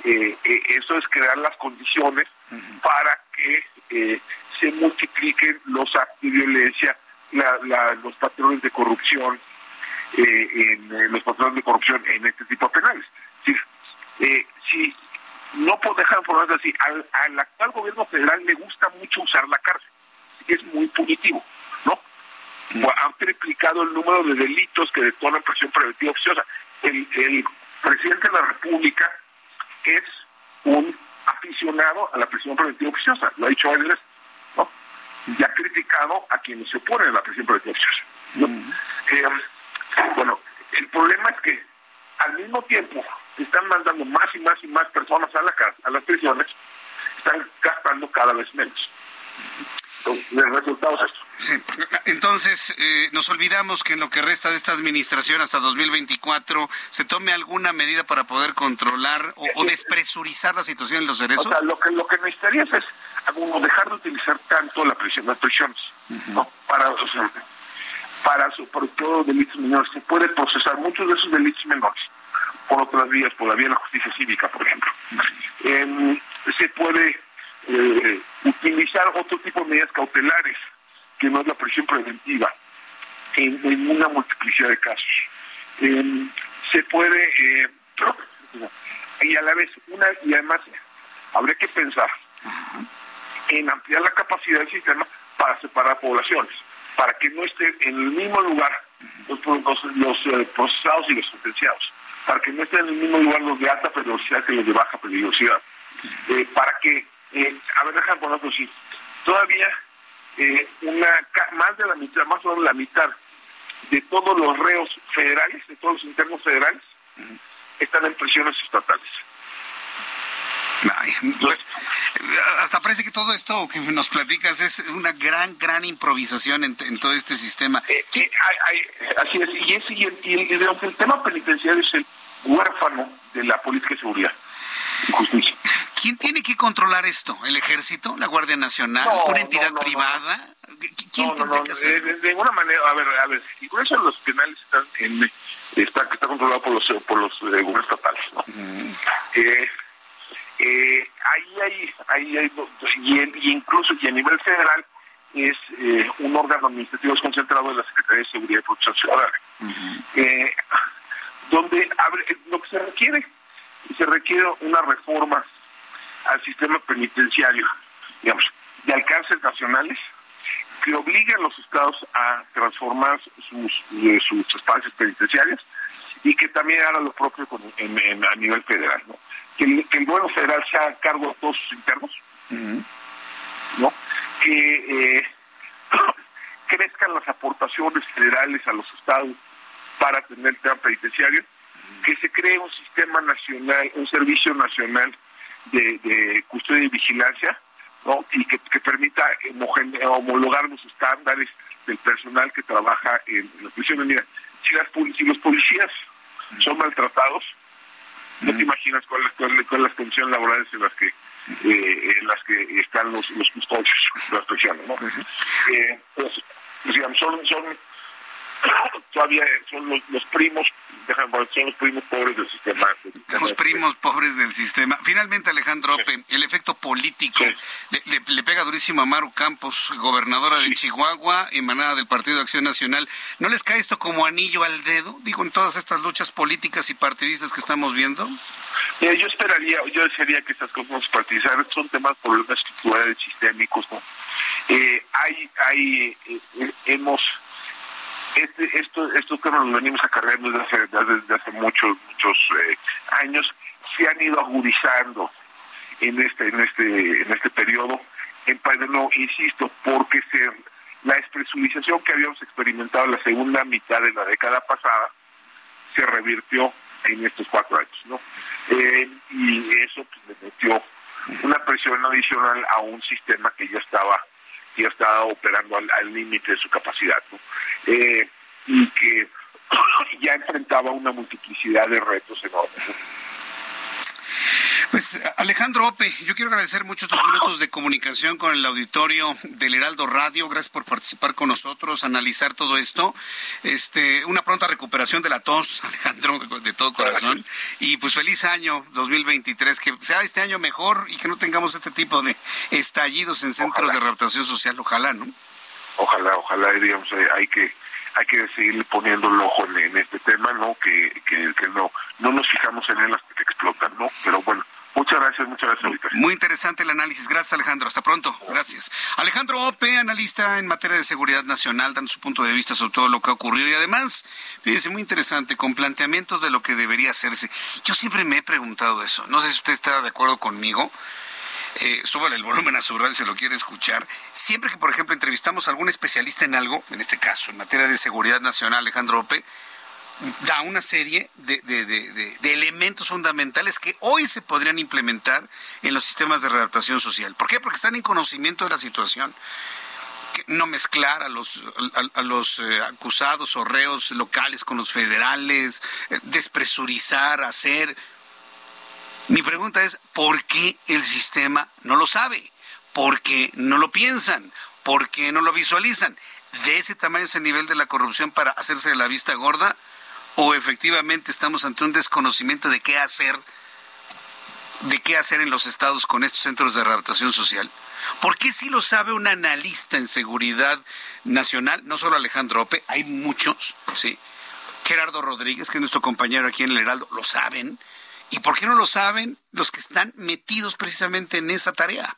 eh, eh, eso es crear las condiciones para que se multipliquen los actos de violencia, los patrones de corrupción, en, los patrones de corrupción en este tipo de penales. si no puedo dejar de así, al, al, actual gobierno federal le gusta mucho usar la cárcel, es muy punitivo, ¿no? Han triplicado el número de delitos que detonan presión preventiva oficiosa. El, el presidente de la República es un aficionado a la prisión preventiva oficiosa, lo ha dicho veces, ¿no? Y ha criticado a quienes se oponen a la prisión preventiva oficiosa. Eh, bueno, el problema es que al mismo tiempo están mandando más y más y más personas a la a las prisiones, están gastando cada vez menos. El resultado es esto. Entonces, eh, nos olvidamos que en lo que resta de esta administración hasta 2024 se tome alguna medida para poder controlar o, despresurizar la situación en los cerezos. O sea, lo que, lo que necesitarías es dejar de utilizar tanto la prisión, las prisiones, ¿no? Para, o sea, para todo delitos menores. Se puede procesar muchos de esos delitos menores por otras vías, por la vía de la justicia cívica, por ejemplo. Em, se puede eh, utilizar otro tipo de medidas cautelares que no es la prisión preventiva, en, una multiplicidad de casos. Em, se puede, eh, y a la vez, una y además, habría que pensar en ampliar la capacidad del sistema para separar poblaciones, para que no estén en el mismo lugar los, eh, procesados y los sentenciados, para que no estén en el mismo lugar los de alta peligrosidad que los de baja peligrosidad, eh, para que, a ver, déjame ponerlo así, todavía eh, una más de la mitad, más o menos la mitad de todos los reos federales, de todos los internos federales, están en prisiones estatales. hasta parece que todo esto que nos platicas es una gran, gran improvisación en, todo este sistema. Eh, eh, así es, y, es, y, y, el tema penitenciario es el huérfano de la política de seguridad y justicia. ¿Quién tiene que controlar esto? ¿El ejército? ¿La Guardia Nacional? ¿Una entidad privada? ¿Quién tiene que hacer? De, ninguna manera, a ver, a ver, y por eso los penales están en, está, está controlado por los por los eh, gobiernos estatales, ¿no? eh, eh, ahí hay, ahí hay, y, incluso y a nivel federal es eh, un órgano administrativo concentrado en la Secretaría de Seguridad y Protección Ciudadana, eh, donde abre, lo que se requiere, se requiere una reforma al sistema penitenciario, digamos, de alcances nacionales que obliguen a los estados a transformar sus, eh, sus espacios penitenciarios y que también haga lo propio en, a nivel federal, ¿no? Que el, que el gobierno federal sea a cargo de todos sus internos, ¿no? Que eh, crezcan las aportaciones federales a los estados para tener el tema penitenciario, que se cree un sistema nacional, un servicio nacional de, custodia y vigilancia, ¿no? y que, permita homologar los estándares del personal que trabaja en, las prisiones. Mira, si, las, si los policías son maltratados, no te imaginas cuáles son las condiciones laborales en las que eh, en las que están los, los custodios de las prisiones. ¿no? eh, pues, pues digamos, son, son todavía son los, primos, son los primos pobres del sistema. Los primos pobres del sistema. Finalmente, Alejandro el efecto político le, pega durísimo a Maru Campos, gobernadora de Chihuahua, emanada del Partido de Acción Nacional. ¿No les cae esto como anillo al dedo? Digo, en todas estas luchas políticas y partidistas que estamos viendo. yo esperaría, yo desearía que estas cosas partidizaran, son temas problemas estructurales sistémicos. ¿no? Eh, hay, hay, eh, hemos este, esto, estos temas los venimos acarreando desde hace, desde hace muchos, muchos eh, años, se han ido agudizando en este, en este, en este periodo, en no, insisto, porque se la despresurización que habíamos experimentado en la segunda mitad de la década pasada se revirtió en estos cuatro años, ¿no? Eh, y eso pues, le metió una presión adicional a un sistema que ya estaba ya estaba operando al límite de su capacidad, ¿no? Eh, y que ya enfrentaba una multiplicidad de retos enormes. Pues Alejandro Ope, yo quiero agradecer mucho estos minutos de comunicación con el auditorio del Heraldo Radio. Gracias por participar con nosotros, analizar todo esto. Este, una pronta recuperación de la tos, Alejandro, de, todo corazón. Y pues feliz año 2023, que sea este año mejor y que no tengamos este tipo de estallidos en centros de rehabilitación social. Ojalá, ¿no? Ojalá, ojalá, digamos, eh, hay que hay que seguir poniendo el ojo en, este tema, ¿no? Que, que, que, no no nos fijamos en él hasta que explotan, ¿no? Pero bueno, Muchas gracias, muchas gracias. Muy interesante el análisis. Gracias, Alejandro. Hasta pronto. Gracias. Alejandro Ope, analista en materia de seguridad nacional, dando su punto de vista sobre todo lo que ha ocurrido y además, fíjese, muy interesante, con planteamientos de lo que debería hacerse. Yo siempre me he preguntado eso. No sé si usted está de acuerdo conmigo. Eh, súbale el volumen a su radio si lo quiere escuchar. Siempre que, por ejemplo, entrevistamos a algún especialista en algo, en este caso, en materia de seguridad nacional, Alejandro Ope, da una serie de, elementos fundamentales que hoy se podrían implementar en los sistemas de readaptación social. ¿Por qué? Porque están en conocimiento de la situación. no mezclar a los, a, los eh, acusados o reos locales con los federales, eh, despresurizar, hacer. Mi pregunta es, ¿por qué el sistema no lo sabe? ¿Por qué no lo piensan? ¿Por qué no lo visualizan? ¿De ese tamaño ese nivel de la corrupción para hacerse de la vista gorda? O efectivamente estamos ante un desconocimiento de qué hacer de qué hacer en los estados con estos centros de rehabilitación social? ¿Por qué si lo sabe un analista en seguridad nacional? No solo Alejandro Ope, hay muchos, ¿sí? Gerardo Rodríguez, que es nuestro compañero aquí en el Heraldo, lo saben. ¿Y por qué no lo saben los que están metidos precisamente en esa tarea?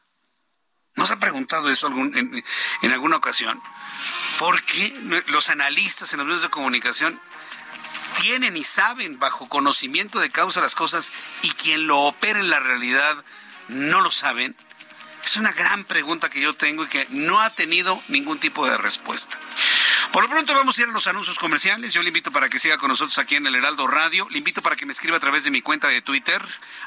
¿No se ha preguntado eso en alguna ocasión? ¿Por qué los analistas en los medios de comunicación tienen y saben bajo conocimiento de causa las cosas y quien lo opera en la realidad no lo saben? Es una gran pregunta que yo tengo y que no ha tenido ningún tipo de respuesta. Por lo pronto vamos a ir a los anuncios comerciales. Yo le invito para que siga con nosotros aquí en el Heraldo Radio. Le invito para que me escriba a través de mi cuenta de Twitter,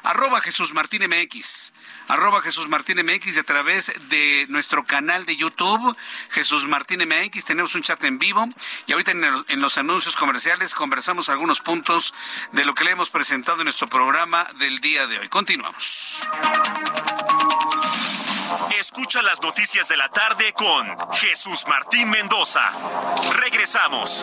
arroba Jesús Martín MX, arroba Jesús Martín MX y a través de nuestro canal de YouTube, Jesús Martín MX. Tenemos un chat en vivo y ahorita en, los anuncios comerciales conversamos algunos puntos de lo que le hemos presentado en nuestro programa del día de hoy. Continuamos. Escucha las noticias de la tarde con Jesús Martín Mendoza. Regresamos.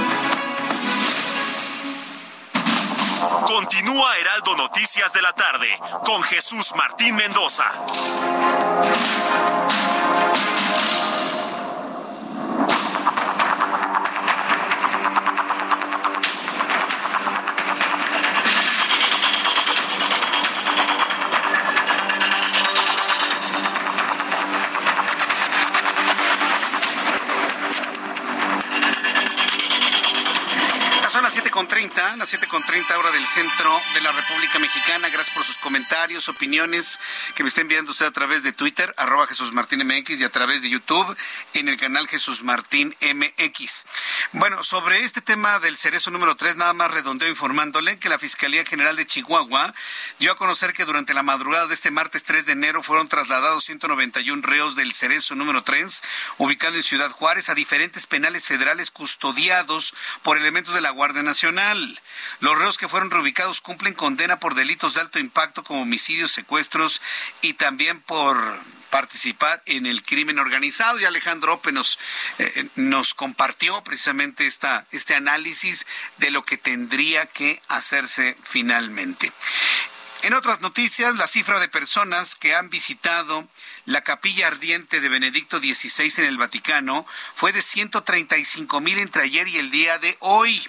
Continúa Heraldo Noticias de la tarde con Jesús Martín Mendoza. Centro de la República Mexicana. Gracias por sus comentarios, opiniones que me está enviando usted a través de Twitter, arroba Jesús Martín MX y a través de YouTube en el canal Jesús Martín MX. Bueno, sobre este tema del cerezo número 3, nada más redondeo informándole que la Fiscalía General de Chihuahua dio a conocer que durante la madrugada de este martes 3 de enero fueron trasladados 191 reos del cerezo número 3, ubicado en Ciudad Juárez, a diferentes penales federales custodiados por elementos de la Guardia Nacional los reos que fueron reubicados cumplen condena por delitos de alto impacto como homicidios, secuestros y también por participar en el crimen organizado. Y Alejandro Ope nos, eh, nos compartió precisamente esta, este análisis de lo que tendría que hacerse finalmente. En otras noticias, la cifra de personas que han visitado la capilla ardiente de Benedicto XVI en el Vaticano fue de 135 mil entre ayer y el día de hoy.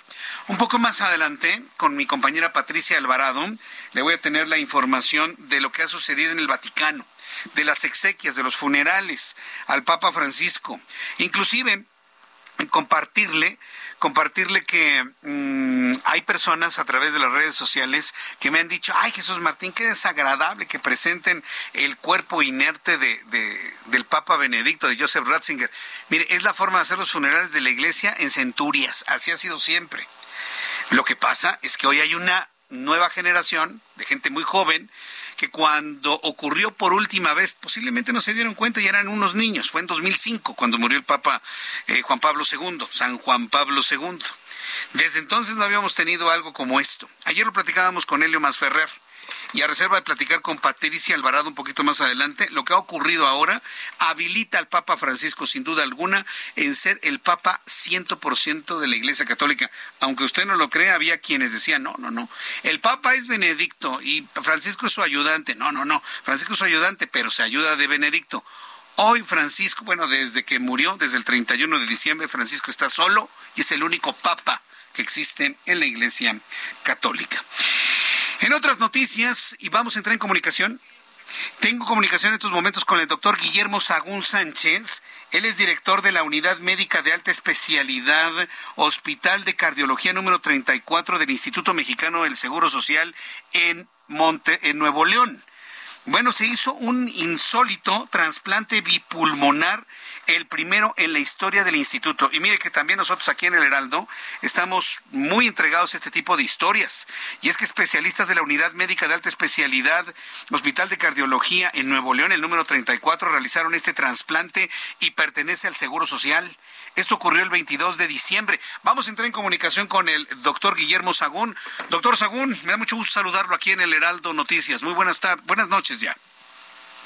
Un poco más adelante, con mi compañera Patricia Alvarado, le voy a tener la información de lo que ha sucedido en el Vaticano, de las exequias, de los funerales al Papa Francisco. Inclusive, compartirle compartirle que mm, hay personas a través de las redes sociales que me han dicho, ay Jesús Martín, qué desagradable que presenten el cuerpo inerte de, del Papa Benedicto, de Joseph Ratzinger. Mire, es la forma de hacer los funerales de la iglesia en centurias, así ha sido siempre. Lo que pasa es que hoy hay una nueva generación de gente muy joven que cuando ocurrió por última vez, posiblemente no se dieron cuenta y eran unos niños. Fue en 2005 cuando murió el Papa eh, Juan Pablo II, San Juan Pablo II. Desde entonces no habíamos tenido algo como esto. Ayer lo platicábamos con Helio Masferrer. Y a reserva de platicar con Patricia Alvarado un poquito más adelante, lo que ha ocurrido ahora habilita al Papa Francisco sin duda alguna en ser el Papa 100% de la Iglesia Católica. Aunque usted no lo crea, había quienes decían, no, no, no, el Papa es Benedicto y Francisco es su ayudante. No, no, no, Francisco es su ayudante, pero se ayuda de Benedicto. Hoy Francisco, bueno, desde que murió, desde el 31 de diciembre, Francisco está solo y es el único Papa que existe en la Iglesia Católica. En otras noticias, y vamos a entrar en comunicación, tengo comunicación en estos momentos con el doctor Guillermo Sagún Sánchez. Él es director de la Unidad Médica de Alta Especialidad, Hospital de Cardiología número 34 del Instituto Mexicano del Seguro Social en, Monte, en Nuevo León. Bueno, se hizo un insólito trasplante bipulmonar el primero en la historia del instituto. Y mire que también nosotros aquí en el Heraldo estamos muy entregados a este tipo de historias. Y es que especialistas de la Unidad Médica de Alta Especialidad, Hospital de Cardiología en Nuevo León, el número 34, realizaron este trasplante y pertenece al Seguro Social. Esto ocurrió el 22 de diciembre. Vamos a entrar en comunicación con el doctor Guillermo Sagún. Doctor Sagún, me da mucho gusto saludarlo aquí en el Heraldo Noticias. Muy buenas tardes, buenas noches ya.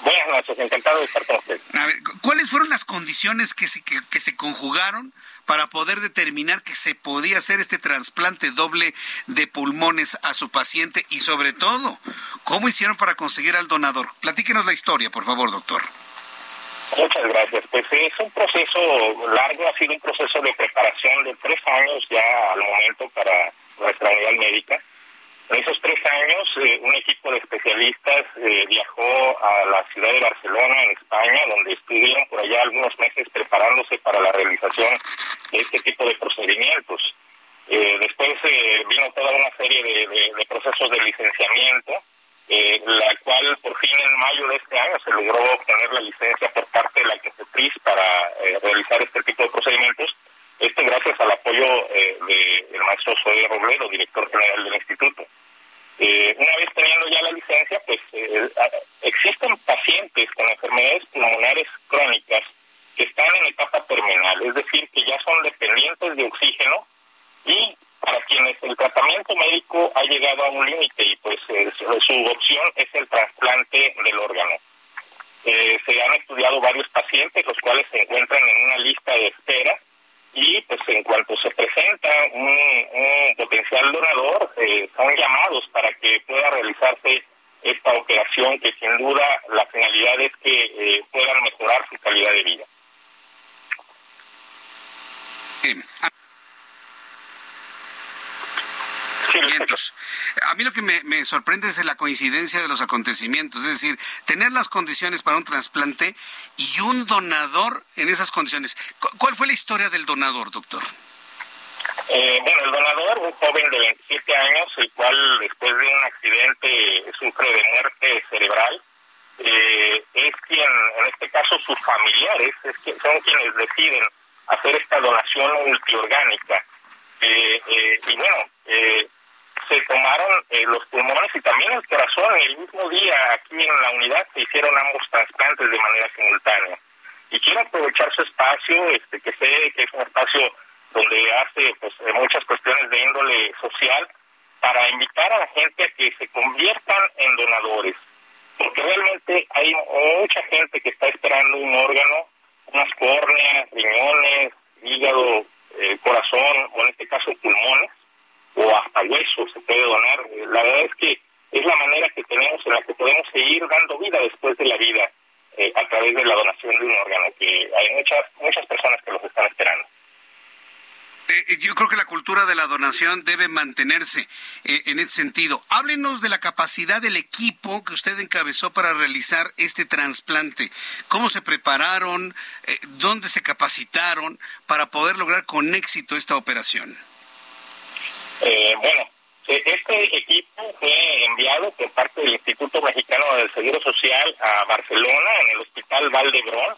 Buenas noches, encantado de estar con usted. A ver, ¿cuáles fueron las condiciones que se, que, se conjugaron para poder determinar que se podía hacer este trasplante doble de pulmones a su paciente y sobre todo, cómo hicieron para conseguir al donador? Platíquenos la historia, por favor, doctor. Muchas gracias. Pues es un proceso largo, ha sido un proceso de preparación de tres años ya al momento para nuestra unidad médica en esos tres años, eh, un equipo de especialistas eh, viajó a la ciudad de Barcelona, en España, donde estuvieron por allá algunos meses preparándose para la realización de este tipo de procedimientos. Eh, después vino toda una serie de, procesos de licenciamiento, la cual por fin en mayo de este año se logró obtener la licencia por parte de la CEPRIS para realizar este tipo de procedimientos. Esto gracias al apoyo del maestro Zoe Robledo, director general del instituto. Eh, una vez teniendo ya la licencia, pues eh, existen pacientes con enfermedades pulmonares crónicas que están en etapa terminal, es decir, que ya son dependientes de oxígeno y para quienes el tratamiento médico ha llegado a un límite y pues eh, su opción es el trasplante del órgano. se han estudiado varios pacientes, los cuales se encuentran en una lista de espera y pues en cuanto se presenta un, potencial donador, eh, son llamados para que pueda realizarse esta operación que sin duda la finalidad es que eh, puedan mejorar su calidad de vida. A mí lo que me, sorprende es la coincidencia de los acontecimientos, es decir, tener las condiciones para un trasplante y un donador en esas condiciones. ¿Cuál fue la historia del donador, doctor? Eh, bueno, el donador, un joven de 27 años, el cual después de un accidente sufre de muerte cerebral, eh, es quien, en este caso sus familiares, es que son quienes deciden hacer esta donación multiorgánica. Eh, y bueno, se tomaron eh, los pulmones y también el corazón. El mismo día aquí en la unidad se hicieron ambos trasplantes de manera simultánea. Y quiero aprovechar su espacio, este, que sé que es un espacio donde hace pues, eh, muchas cuestiones de índole social, para invitar a la gente a que se conviertan en donadores. Porque realmente hay mucha gente que está esperando un órgano, unas córneas, riñones, hígado, eh, corazón, o en este caso pulmones, o hasta hueso se puede donar. La verdad es que es la manera que tenemos en la que podemos seguir dando vida después de la vida eh, a través de la donación de un órgano, que hay muchas, muchas personas que los están esperando. Eh, eh, yo creo que la cultura de la donación debe mantenerse eh, en ese sentido. Háblenos de la capacidad del equipo que usted encabezó para realizar este trasplante. ¿Cómo se prepararon? ¿Dónde se capacitaron para poder lograr con éxito esta operación? Bueno, este equipo fue enviado por parte del Instituto Mexicano del Seguro Social a Barcelona, en el Hospital Valdebrón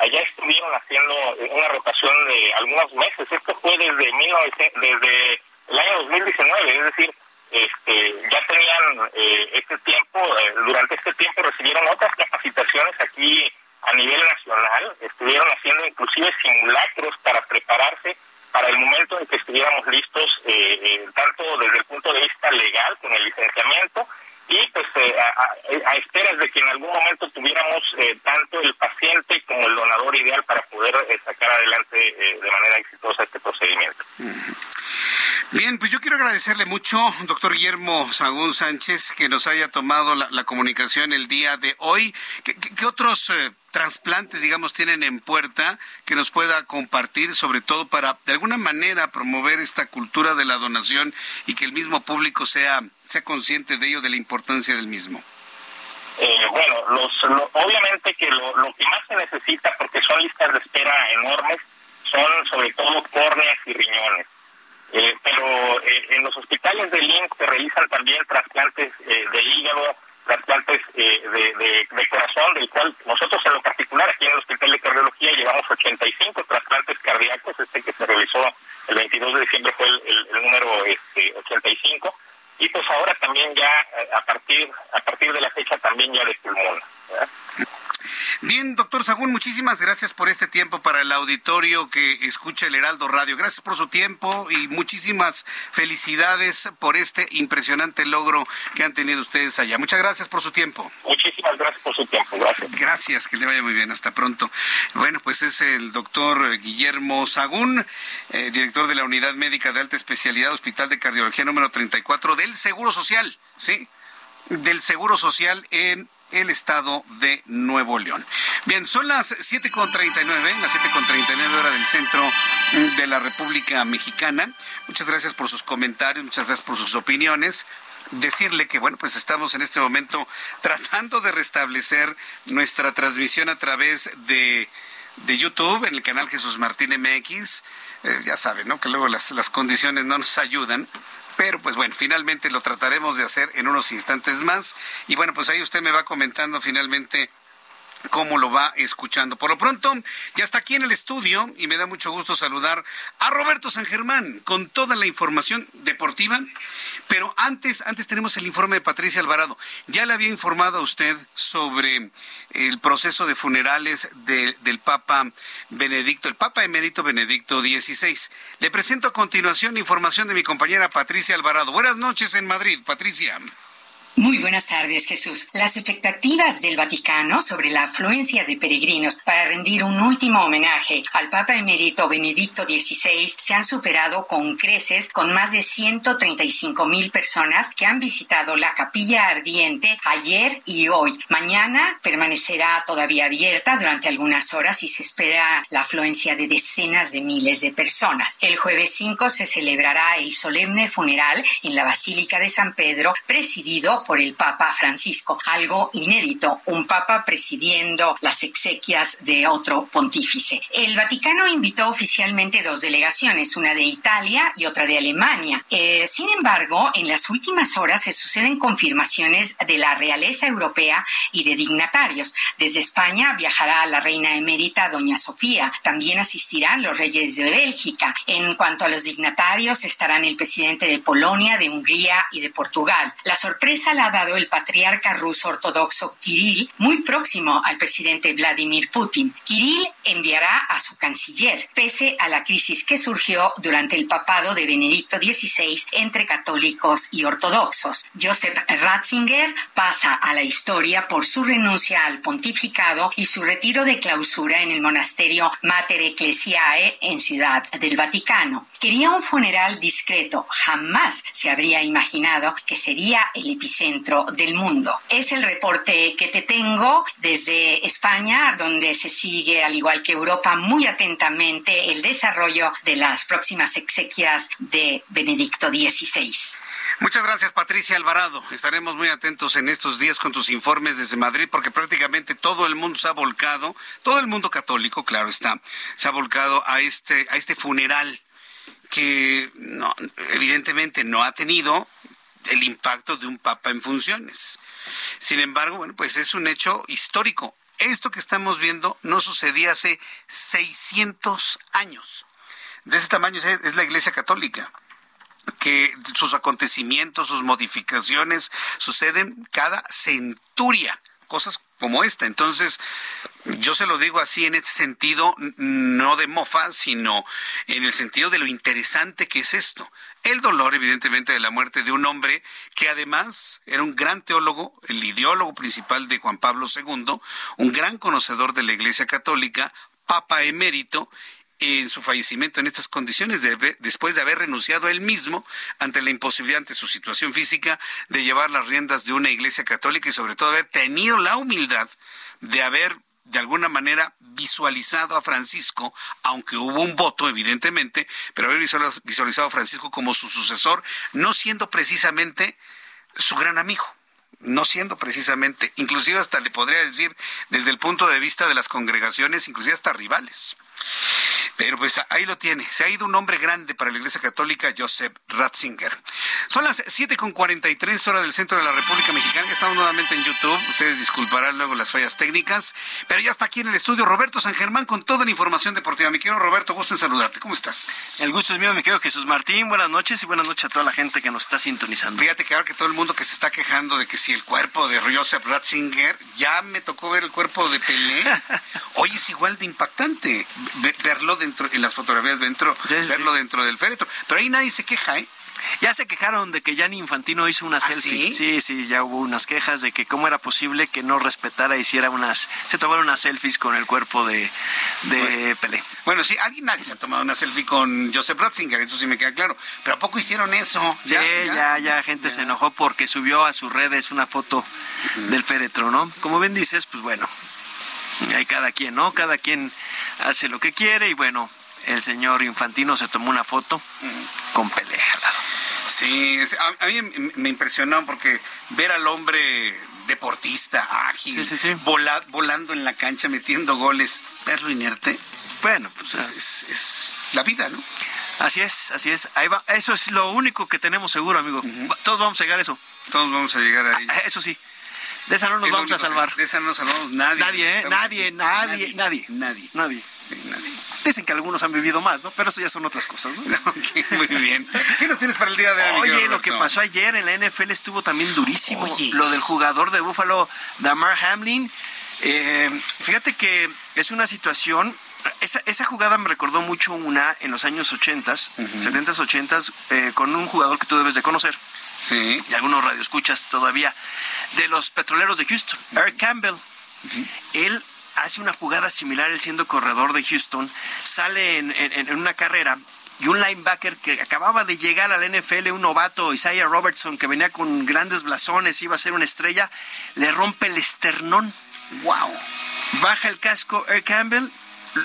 allá estuvieron haciendo una rotación de algunos meses. Esto fue desde, 19, desde el año 2019, es decir, este, ya tenían eh, este tiempo, eh, durante este tiempo recibieron otras capacitaciones aquí a nivel nacional, estuvieron haciendo inclusive simulacros para prepararse para el momento en que estuviéramos listos, eh, tanto desde el punto de vista legal, con el licenciamiento, y pues eh, a, esperas de que en algún momento tuviéramos eh, tanto el paciente como el donador ideal para poder eh, sacar adelante de manera exitosa este procedimiento. Bien, pues yo quiero agradecerle mucho, doctor Guillermo Sagún Sánchez, que nos haya tomado la, comunicación el día de hoy. ¿Qué, otros trasplantes, digamos, tienen en puerta que nos pueda compartir, sobre todo para, de alguna manera, promover esta cultura de la donación y que el mismo público sea, sea consciente de ello, de la importancia del mismo? Eh, bueno, los, obviamente que lo, lo que más se necesita, porque son listas de espera enormes, son sobre todo córneas y riñones. Eh, pero eh, en los hospitales de INC se realizan también trasplantes de hígado, trasplantes eh, de, corazón, del cual nosotros en lo particular aquí en el Hospital de Cardiología llevamos 85 trasplantes cardíacos, este que se realizó el 22 de diciembre fue el, número este, 85, y pues ahora también ya eh, a partir a partir de la fecha también ya de pulmón. Bien, doctor Sagún, muchísimas gracias por este tiempo para el auditorio que escucha el Heraldo Radio. Gracias por su tiempo y muchísimas felicidades por este impresionante logro que han tenido ustedes allá. Muchas gracias por su tiempo. Muchísimas gracias por su tiempo. Gracias. Gracias, que le vaya muy bien. Hasta pronto. Bueno, pues es el doctor Guillermo Sagún, eh, director de la Unidad Médica de Alta Especialidad Hospital de Cardiología número 34 del Seguro Social, ¿sí? Del Seguro Social en el estado de Nuevo León. Bien, son las 7.39, las 7.39 horas del centro de la República Mexicana. Muchas gracias por sus comentarios, muchas gracias por sus opiniones decirle que, bueno, pues estamos en este momento tratando de restablecer nuestra transmisión a través de, de YouTube en el canal Jesús Martín MX. Eh, ya saben, ¿no? Que luego las, las condiciones no nos ayudan. Pero pues bueno, finalmente lo trataremos de hacer en unos instantes más. Y bueno, pues ahí usted me va comentando finalmente cómo lo va escuchando. Por lo pronto, ya está aquí en el estudio y me da mucho gusto saludar a Roberto San Germán con toda la información deportiva. Pero antes, antes tenemos el informe de Patricia Alvarado. Ya le había informado a usted sobre el proceso de funerales del Papa Benedicto, el Papa emérito Benedicto XVI. Le presento a continuación información de mi compañera Patricia Alvarado. Buenas noches en Madrid, Patricia. Muy buenas tardes, Jesús. Las expectativas del Vaticano sobre la afluencia de peregrinos para rendir un último homenaje al Papa emérito Benedicto XVI se han superado con creces, con más de 135 mil personas que han visitado la capilla ardiente ayer y hoy. Mañana permanecerá todavía abierta durante algunas horas y se espera la afluencia de decenas de miles de personas. El jueves 5 se celebrará el solemne funeral en la Basílica de San Pedro, presidido por el Papa Francisco, algo inédito, un Papa presidiendo las exequias de otro pontífice. El Vaticano invitó oficialmente dos delegaciones, una de Italia y otra de Alemania. Eh, sin embargo, en las últimas horas se suceden confirmaciones de la realeza europea y de dignatarios. Desde España viajará la reina emérita doña Sofía. También asistirán los reyes de Bélgica. En cuanto a los dignatarios, estarán el presidente de Polonia, de Hungría y de Portugal. La sorpresa la ha dado el patriarca ruso ortodoxo Kirill, muy próximo al presidente Vladimir Putin. Kirill enviará a su canciller, pese a la crisis que surgió durante el papado de Benedicto XVI entre católicos y ortodoxos. Joseph Ratzinger pasa a la historia por su renuncia al pontificado y su retiro de clausura en el monasterio Mater Ecclesiae en Ciudad del Vaticano. Quería un funeral discreto, jamás se habría imaginado que sería el epicentro centro del mundo. Es el reporte que te tengo desde España, donde se sigue, al igual que Europa, muy atentamente el desarrollo de las próximas exequias de Benedicto XVI. Muchas gracias, Patricia Alvarado. Estaremos muy atentos en estos días con tus informes desde Madrid, porque prácticamente todo el mundo se ha volcado, todo el mundo católico, claro está, se ha volcado a este, a este funeral que evidentemente no ha tenido el impacto de un papa en funciones. Sin embargo, bueno, pues es un hecho histórico. Esto que estamos viendo no sucedía hace 600 años. De ese tamaño es la Iglesia Católica que sus acontecimientos, sus modificaciones suceden cada centuria, cosas como esta. Entonces, yo se lo digo así en este sentido, no de mofa, sino en el sentido de lo interesante que es esto. El dolor, evidentemente, de la muerte de un hombre que además era un gran teólogo, el ideólogo principal de Juan Pablo II, un gran conocedor de la Iglesia Católica, papa emérito, en su fallecimiento en estas condiciones, después de haber renunciado él mismo ante la imposibilidad, ante su situación física, de llevar las riendas de una iglesia católica y sobre todo haber tenido la humildad de haber de alguna manera visualizado a Francisco, aunque hubo un voto, evidentemente, pero haber visualizado a Francisco como su sucesor, no siendo precisamente su gran amigo no siendo precisamente, inclusive hasta le podría decir desde el punto de vista de las congregaciones, inclusive hasta rivales. Pero pues ahí lo tiene. Se ha ido un hombre grande para la Iglesia Católica, Joseph Ratzinger. Son las 7.43 horas del centro de la República Mexicana. Estamos nuevamente en YouTube. Ustedes disculparán luego las fallas técnicas. Pero ya está aquí en el estudio Roberto San Germán con toda la información deportiva. Mi querido Roberto, gusto en saludarte. ¿Cómo estás? El gusto es mío, mi querido Jesús Martín. Buenas noches y buenas noches a toda la gente que nos está sintonizando. Fíjate que ahora que todo el mundo que se está quejando de que si el cuerpo de Joseph Ratzinger, ya me tocó ver el cuerpo de Pelé. Hoy es igual de impactante verlo dentro, en las fotografías dentro, verlo dentro del féretro. Pero ahí nadie se queja, ¿eh? Ya se quejaron de que Gianni Infantino hizo una ¿Ah, selfie. Sí? sí, ya hubo unas quejas de que cómo era posible que no respetara, hiciera unas, se tomaron unas selfies con el cuerpo de, de Pelé. Bueno, sí, alguien nadie se ha tomado una selfie con Joseph Ratzinger, eso sí me queda claro. Pero ¿a poco hicieron eso? Sí, ya, ya, gente se enojó porque subió a sus redes una foto del féretro, ¿no? Como bien dices, pues bueno, hay cada quien, ¿no? Cada quien hace lo que quiere y bueno, el señor Infantino se tomó una foto con pelea al lado. Sí, a, mí me impresionó porque ver al hombre deportista, ágil, volando en la cancha, metiendo goles, verlo inerte. Bueno, pues es, la vida, ¿no? Así es, así es. Ahí va. Eso es lo único que tenemos seguro, amigo. Todos vamos a llegar a eso. Todos vamos a llegar ahí. Ah, eso sí. De esa no nos vamos a salvar. De esa no nos salvamos nadie. Nadie, ¿eh? Nadie, nadie, nadie, nadie. Nadie. Sí, nadie. Dicen que algunos han vivido más, ¿no? Pero eso ya son otras cosas, ¿no? muy bien. ¿Qué nos tienes para el día de hoy? Oye, lo que pasó ayer en la NFL estuvo también durísimo. Lo del jugador de Buffalo, Damar Hamlin. Eh, fíjate que es una situación esa, esa, jugada me recordó mucho una en los años 80, 70s, 80s, con un jugador que tú debes de conocer. Sí. Y algunos radioescuchas todavía, de los petroleros de Houston, Eric Campbell. Él hace una jugada similar, él siendo corredor de Houston, sale en, una carrera y un linebacker que acababa de llegar al NFL, un novato, Isaiah Robertson, que venía con grandes blasones, iba a ser una estrella, le rompe el esternón. ¡Wow! Baja el casco Eric Campbell,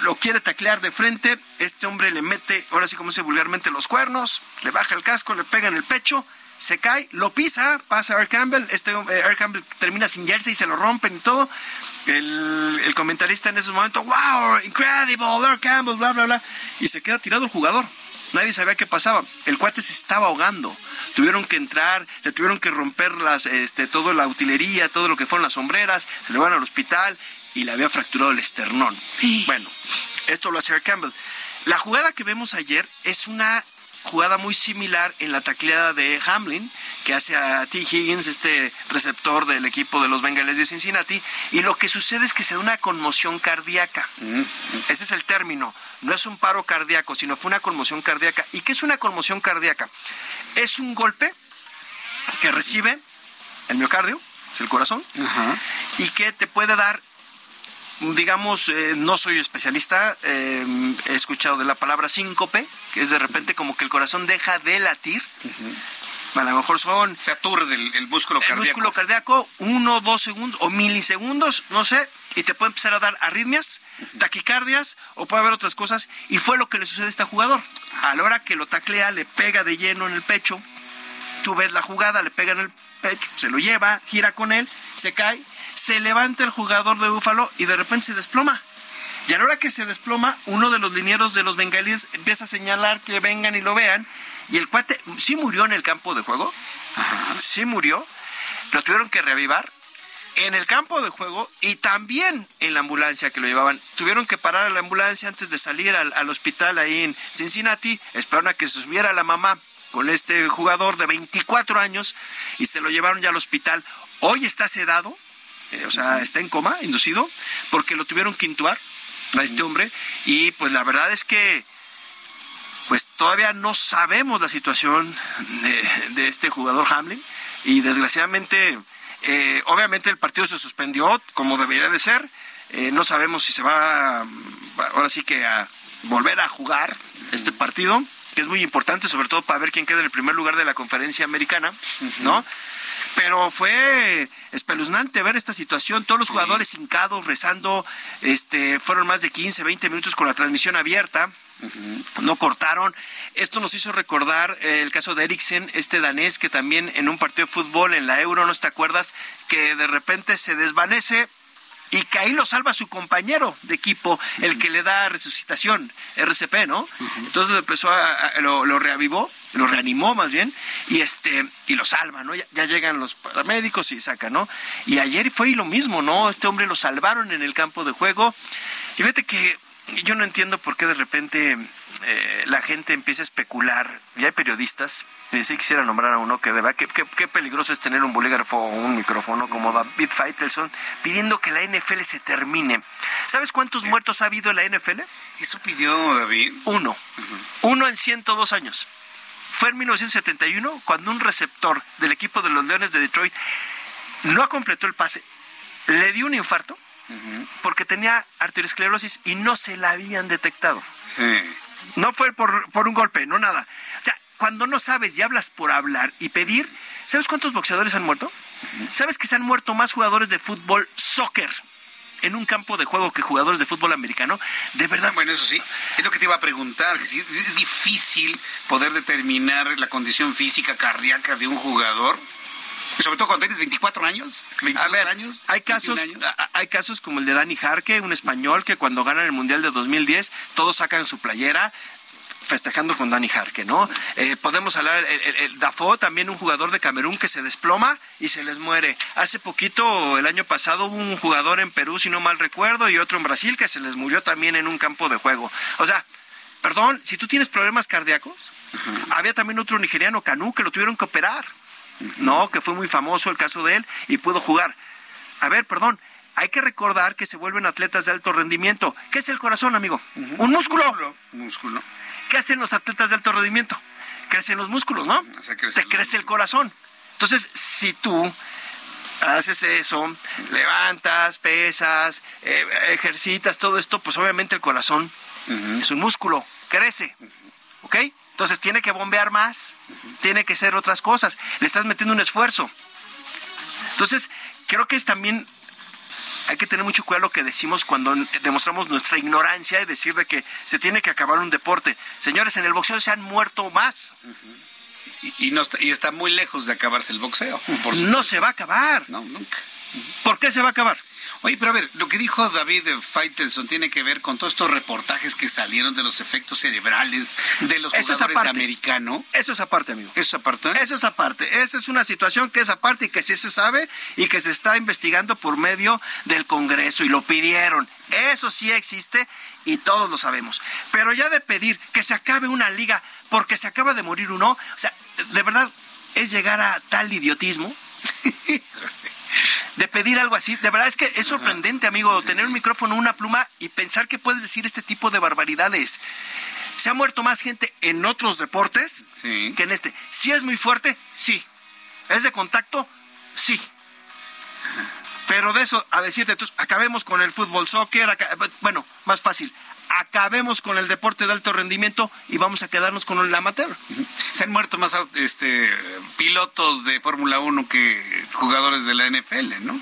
lo quiere taclear de frente, este hombre le mete, ahora sí como dice vulgarmente, los cuernos, le baja el casco, le pega en el pecho, se cae, lo pisa, pasa Eric Campbell, este eh, Campbell termina sin jersey y se lo rompen y todo. El, comentarista en ese momento, wow, incredible, Eric Campbell, bla, bla, bla. Y se queda tirado el jugador. Nadie sabía qué pasaba. El cuate se estaba ahogando. Tuvieron que entrar, le tuvieron que romper las, este, toda la utilería, todo lo que fueron las sombreras, se le van al hospital y le había fracturado el esternón. Bueno, esto lo hace Eric Campbell. La jugada que vemos ayer es una jugada muy similar en la tacleada de Hamlin, que hace a T. Higgins, este receptor del equipo de los Bengals de Cincinnati, y lo que sucede es que se da una conmoción cardíaca. Mm. Ese es el término. No es un paro cardíaco, sino fue una conmoción cardíaca. ¿Y qué es una conmoción cardíaca? Es un golpe que recibe el miocardio, es el corazón, y que te puede dar digamos, eh, no soy especialista, eh, he escuchado de la palabra síncope, que es de repente como que el corazón deja de latir a lo mejor son... Se aturde el, músculo cardíaco. El músculo cardíaco, uno, dos segundos o milisegundos, no sé, y te puede empezar a dar arritmias, taquicardias o puede haber otras cosas. Y fue lo que le sucede a este jugador. A la hora que lo taclea, le pega de lleno en el pecho. Tú ves la jugada, le pega en el pecho, se lo lleva, gira con él, se cae, se levanta el jugador de Búfalo y de repente se desploma. Y a la hora que se desploma, uno de los linieros de los bengalíes empieza a señalar que vengan y lo vean. Y el cuate sí murió en el campo de juego. Sí murió. Lo tuvieron que reavivar en el campo de juego y también en la ambulancia que lo llevaban. Tuvieron que parar a la ambulancia antes de salir al, hospital ahí en Cincinnati. Esperaron a que se subiera la mamá con este jugador de 24 años y se lo llevaron ya al hospital. Hoy está sedado, o sea, está en coma, inducido, porque lo tuvieron que intubar a este hombre. Y pues la verdad es que pues todavía no sabemos la situación de, este jugador Hamlin. Y desgraciadamente eh, obviamente el partido se suspendió como debería de ser. Eh, no sabemos si se va ahora sí que a volver a jugar este partido que es muy importante sobre todo para ver quién queda en el primer lugar de la conferencia americana no pero fue espeluznante ver esta situación, todos los jugadores hincados, rezando, este, fueron más de 15, 20 minutos con la transmisión abierta. No cortaron. Esto nos hizo recordar eh, el caso de Eriksen, este danés que también en un partido de fútbol en la Euro, ¿no te acuerdas? Que de repente se desvanece y que ahí lo salva su compañero de equipo, el que le da resucitación, RCP, ¿no? Entonces empezó a, lo, reavivó, lo reanimó más bien, y este, y lo salva, ¿no? Ya, llegan los paramédicos y sacan, ¿no? Y ayer fue lo mismo, ¿no? Este hombre lo salvaron en el campo de juego. Y fíjate que yo no entiendo por qué de repente eh, la gente empieza a especular, y hay periodistas, y si quisiera nombrar a uno que deba, qué, qué, peligroso es tener un bolígrafo o un micrófono como David Feitelson pidiendo que la NFL se termine. ¿Sabes cuántos muertos ha habido en la NFL? Eso pidió David. Uno. Uno en 102 años. Fue en 1971 cuando un receptor del equipo de los Leones de Detroit no completó el pase, le dio un infarto porque tenía arteriosclerosis y no se la habían detectado. Sí. No fue por, por un golpe, no nada. O sea, cuando no sabes y hablas por hablar y pedir, ¿sabes cuántos boxeadores han muerto? ¿Sabes que se han muerto más jugadores de fútbol, soccer? En un campo de juego que jugadores de fútbol americano, de verdad. Bueno, eso sí, es lo que te iba a preguntar, que es difícil poder determinar la condición física cardíaca de un jugador. Sobre todo cuando tienes 24 años, 22 años. Hay casos, hay casos como el de Dani Jarque, un español que cuando ganan el Mundial de 2010, todos sacan su playera, festejando con Dani Jarque, ¿no? Eh, podemos hablar, el, el, Dafo, también un jugador de Camerún que se desploma y se les muere. Hace poquito, el año pasado, hubo un jugador en Perú, si no mal recuerdo, y otro en Brasil que se les murió también en un campo de juego. O sea, perdón, si tú tienes problemas cardíacos, había también otro nigeriano, Canú, que lo tuvieron que operar. No, que fue muy famoso el caso de él y pudo jugar. A ver, perdón, hay que recordar que se vuelven atletas de alto rendimiento. ¿Qué es el corazón, amigo? Un músculo. Un músculo. ¿Qué hacen los atletas de alto rendimiento? Crecen los músculos, ¿no? Te crece el corazón. Entonces, si tú haces eso, levantas, pesas, eh, ejercitas, todo esto, pues obviamente el corazón es un músculo, crece. ¿Ok? Entonces tiene que bombear más, tiene que ser otras cosas, le estás metiendo un esfuerzo. Entonces, creo que es también hay que tener mucho cuidado lo que decimos cuando demostramos nuestra ignorancia y decir de que se tiene que acabar un deporte. Señores, en el boxeo se han muerto más. y, no está, y está muy lejos de acabarse el boxeo. no se va a acabar. No, nunca. ¿Por qué se va a acabar? Oye, pero a ver, lo que dijo David Faitelson tiene que ver con todos estos reportajes que salieron de los efectos cerebrales de los Eso jugadores es americanos. Eso es aparte, amigo. Eso es aparte. Eso es aparte. Esa es una situación que es aparte y que sí se sabe y que se está investigando por medio del Congreso y lo pidieron. Eso sí existe y todos lo sabemos. Pero ya de pedir que se acabe una liga porque se acaba de morir uno, o sea, de verdad es llegar a tal idiotismo. de pedir algo así. De verdad es que es sorprendente, amigo, tener un micrófono, una pluma y pensar que puedes decir este tipo de barbaridades. Se ha muerto más gente en otros deportes que en este. Si es muy fuerte, sí. ¿Es de contacto? Sí. Pero de eso a decirte, entonces, acabemos con el fútbol, soccer, bueno, más fácil. Acabemos con el deporte de alto rendimiento y vamos a quedarnos con el amateur. Se han muerto más este, pilotos de Fórmula 1 que jugadores de la NFL, ¿no?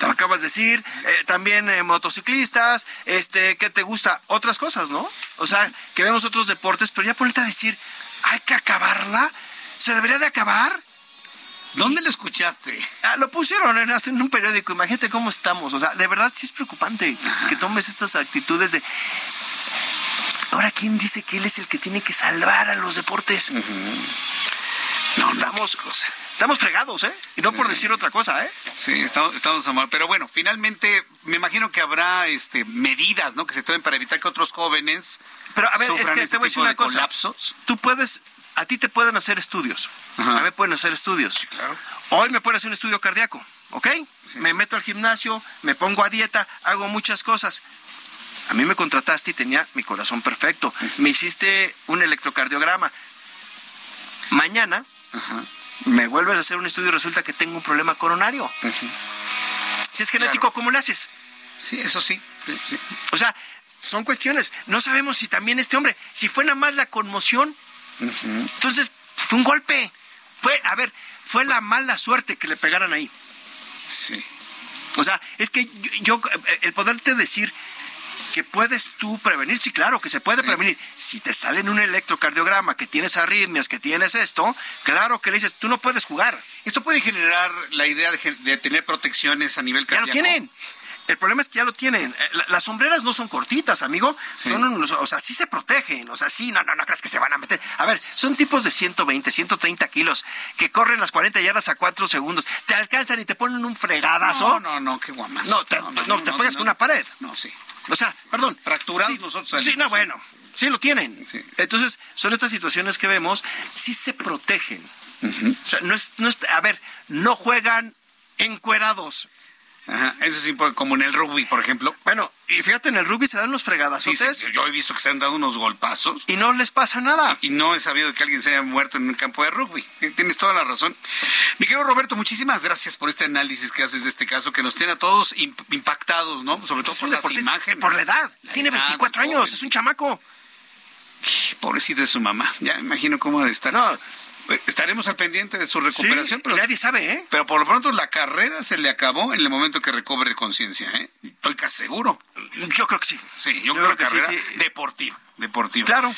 Lo acabas de decir, eh, también eh, motociclistas, este, ¿qué te gusta? Otras cosas, ¿no? O sea, que vemos otros deportes, pero ya ponerte a decir, hay que acabarla, se debería de acabar. ¿Dónde lo escuchaste? Ah, lo pusieron en, en, un periódico. Imagínate cómo estamos. O sea, de verdad sí es preocupante que tomes estas actitudes de. Ahora, ¿quién dice que él es el que tiene que salvar a los deportes? No, estamos, estamos fregados, ¿eh? Y no por decir otra cosa, ¿eh? Sí, estamos, estamos mal. Pero bueno, finalmente me imagino que habrá este, medidas, ¿no? Que se tomen para evitar que otros jóvenes. Pero a ver, es que este te voy a decir una cosa. Colapsos. Tú puedes a ti te pueden hacer estudios. Ajá. A mí pueden hacer estudios. Sí, claro. Hoy me pueden hacer un estudio cardíaco, ¿ok? Sí. Me meto al gimnasio, me pongo a dieta, hago muchas cosas. A mí me contrataste y tenía mi corazón perfecto. Me hiciste un electrocardiograma. Mañana Ajá. me vuelves a hacer un estudio y resulta que tengo un problema coronario. Si es genético, Claro. ¿cómo le haces? Sí, eso sí. sí, sí. O sea, son cuestiones. No sabemos si también este hombre, si fue nada más la conmoción, entonces fue un golpe. Fue, a ver, fue la mala suerte que le pegaran ahí. Sí. O sea, es que yo, yo, eh, el poderte decir que puedes tú prevenir, sí, claro que se puede prevenir. Si te sale en un electrocardiograma que tienes arritmias, que tienes esto, claro que le dices, tú no puedes jugar. Esto puede generar la idea de, tener protecciones a nivel Ya cardíaco. lo tienen. El problema es que ya lo tienen. Eh, la- Las sombreras no son cortitas, amigo. Sí. Son unos, o sea, sí se protegen. O sea, sí, no, no, no crees que se van a meter. A ver, son tipos de 120, 130 kilos que corren las 40 yardas a 4 segundos. Te alcanzan y te ponen un fregadazo. No, no, no, qué guamazo. No, te, no, te pegas con una pared. No, sí. O sea, perdón. Fracturados Sí, nosotros Sí, salimos. no, bueno. Sí lo tienen. Sí. Entonces, son estas situaciones que vemos, sí se protegen. O sea, no es, no es, a ver, no juegan encuerados. Ajá. Eso sí, como en el rugby, por ejemplo. Bueno, y fíjate, en el rugby se dan unos Sí, fregadazotes sí, yo he visto que se han dado unos golpazos y no les pasa nada. y no he sabido que alguien se haya muerto en un campo de rugby. Tienes toda la razón. Mi querido Roberto, muchísimas gracias por este análisis que haces de este caso, que nos tiene a todos imp- impactados, ¿no? Sobre todo Es por las imágenes. Por la edad. La Tiene edad, 24 el años, es un chamaco. Pobrecito de su mamá. Ya imagino cómo ha de estar. No. Estaremos al pendiente de su recuperación, Sí, pero nadie sabe, ¿eh? Pero por lo pronto la carrera se le acabó en el momento que recobre conciencia, ¿eh? Estoy casi seguro. Yo creo que sí. Sí, yo, creo, que, sí, carrera sí. deportiva. Deportiva. Claro.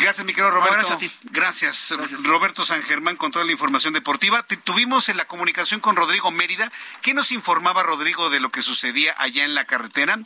Gracias, mi querido Roberto. A ti. Gracias, Roberto San Germán, con toda la información deportiva. Tuvimos en la comunicación con Rodrigo Mérida. ¿Qué nos informaba Rodrigo de lo que sucedía allá en la carretera?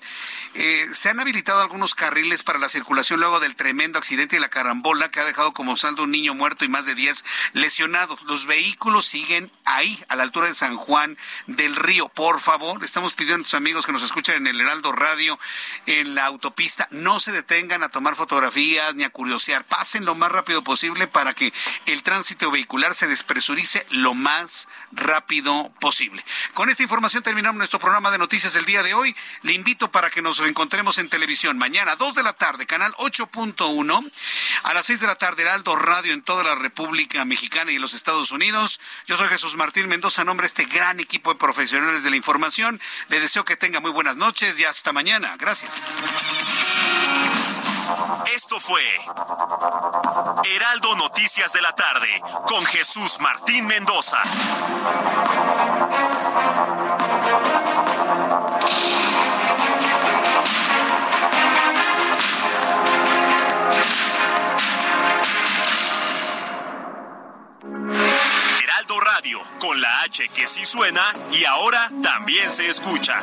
Eh, se han habilitado algunos carriles para la circulación luego del tremendo accidente y la carambola que ha dejado como saldo un niño muerto y más de 10 lesionados. Los vehículos siguen ahí, a la altura de San Juan del Río. Por favor, estamos pidiendo a nuestros amigos que nos escuchan en el Heraldo Radio, en la autopista, no se detengan a tomar fotografías ni a curiosear. Pasen lo más rápido posible para que el tránsito vehicular se despresurice lo más rápido posible. Con esta información terminamos nuestro programa de noticias del día de hoy. Le invito para que nos reencontremos en televisión mañana, 2 de la tarde, canal 8.1, a las 6 de la tarde, Heraldo Radio en toda la República Mexicana y los Estados Unidos. Yo soy Jesús Martín Mendoza, nombre de este gran equipo de profesionales de la información. Le deseo que tenga muy buenas noches y hasta mañana. Gracias. Esto fue Heraldo Noticias de la tarde con Jesús Martín Mendoza. Heraldo Radio, con la H que sí suena y ahora también se escucha.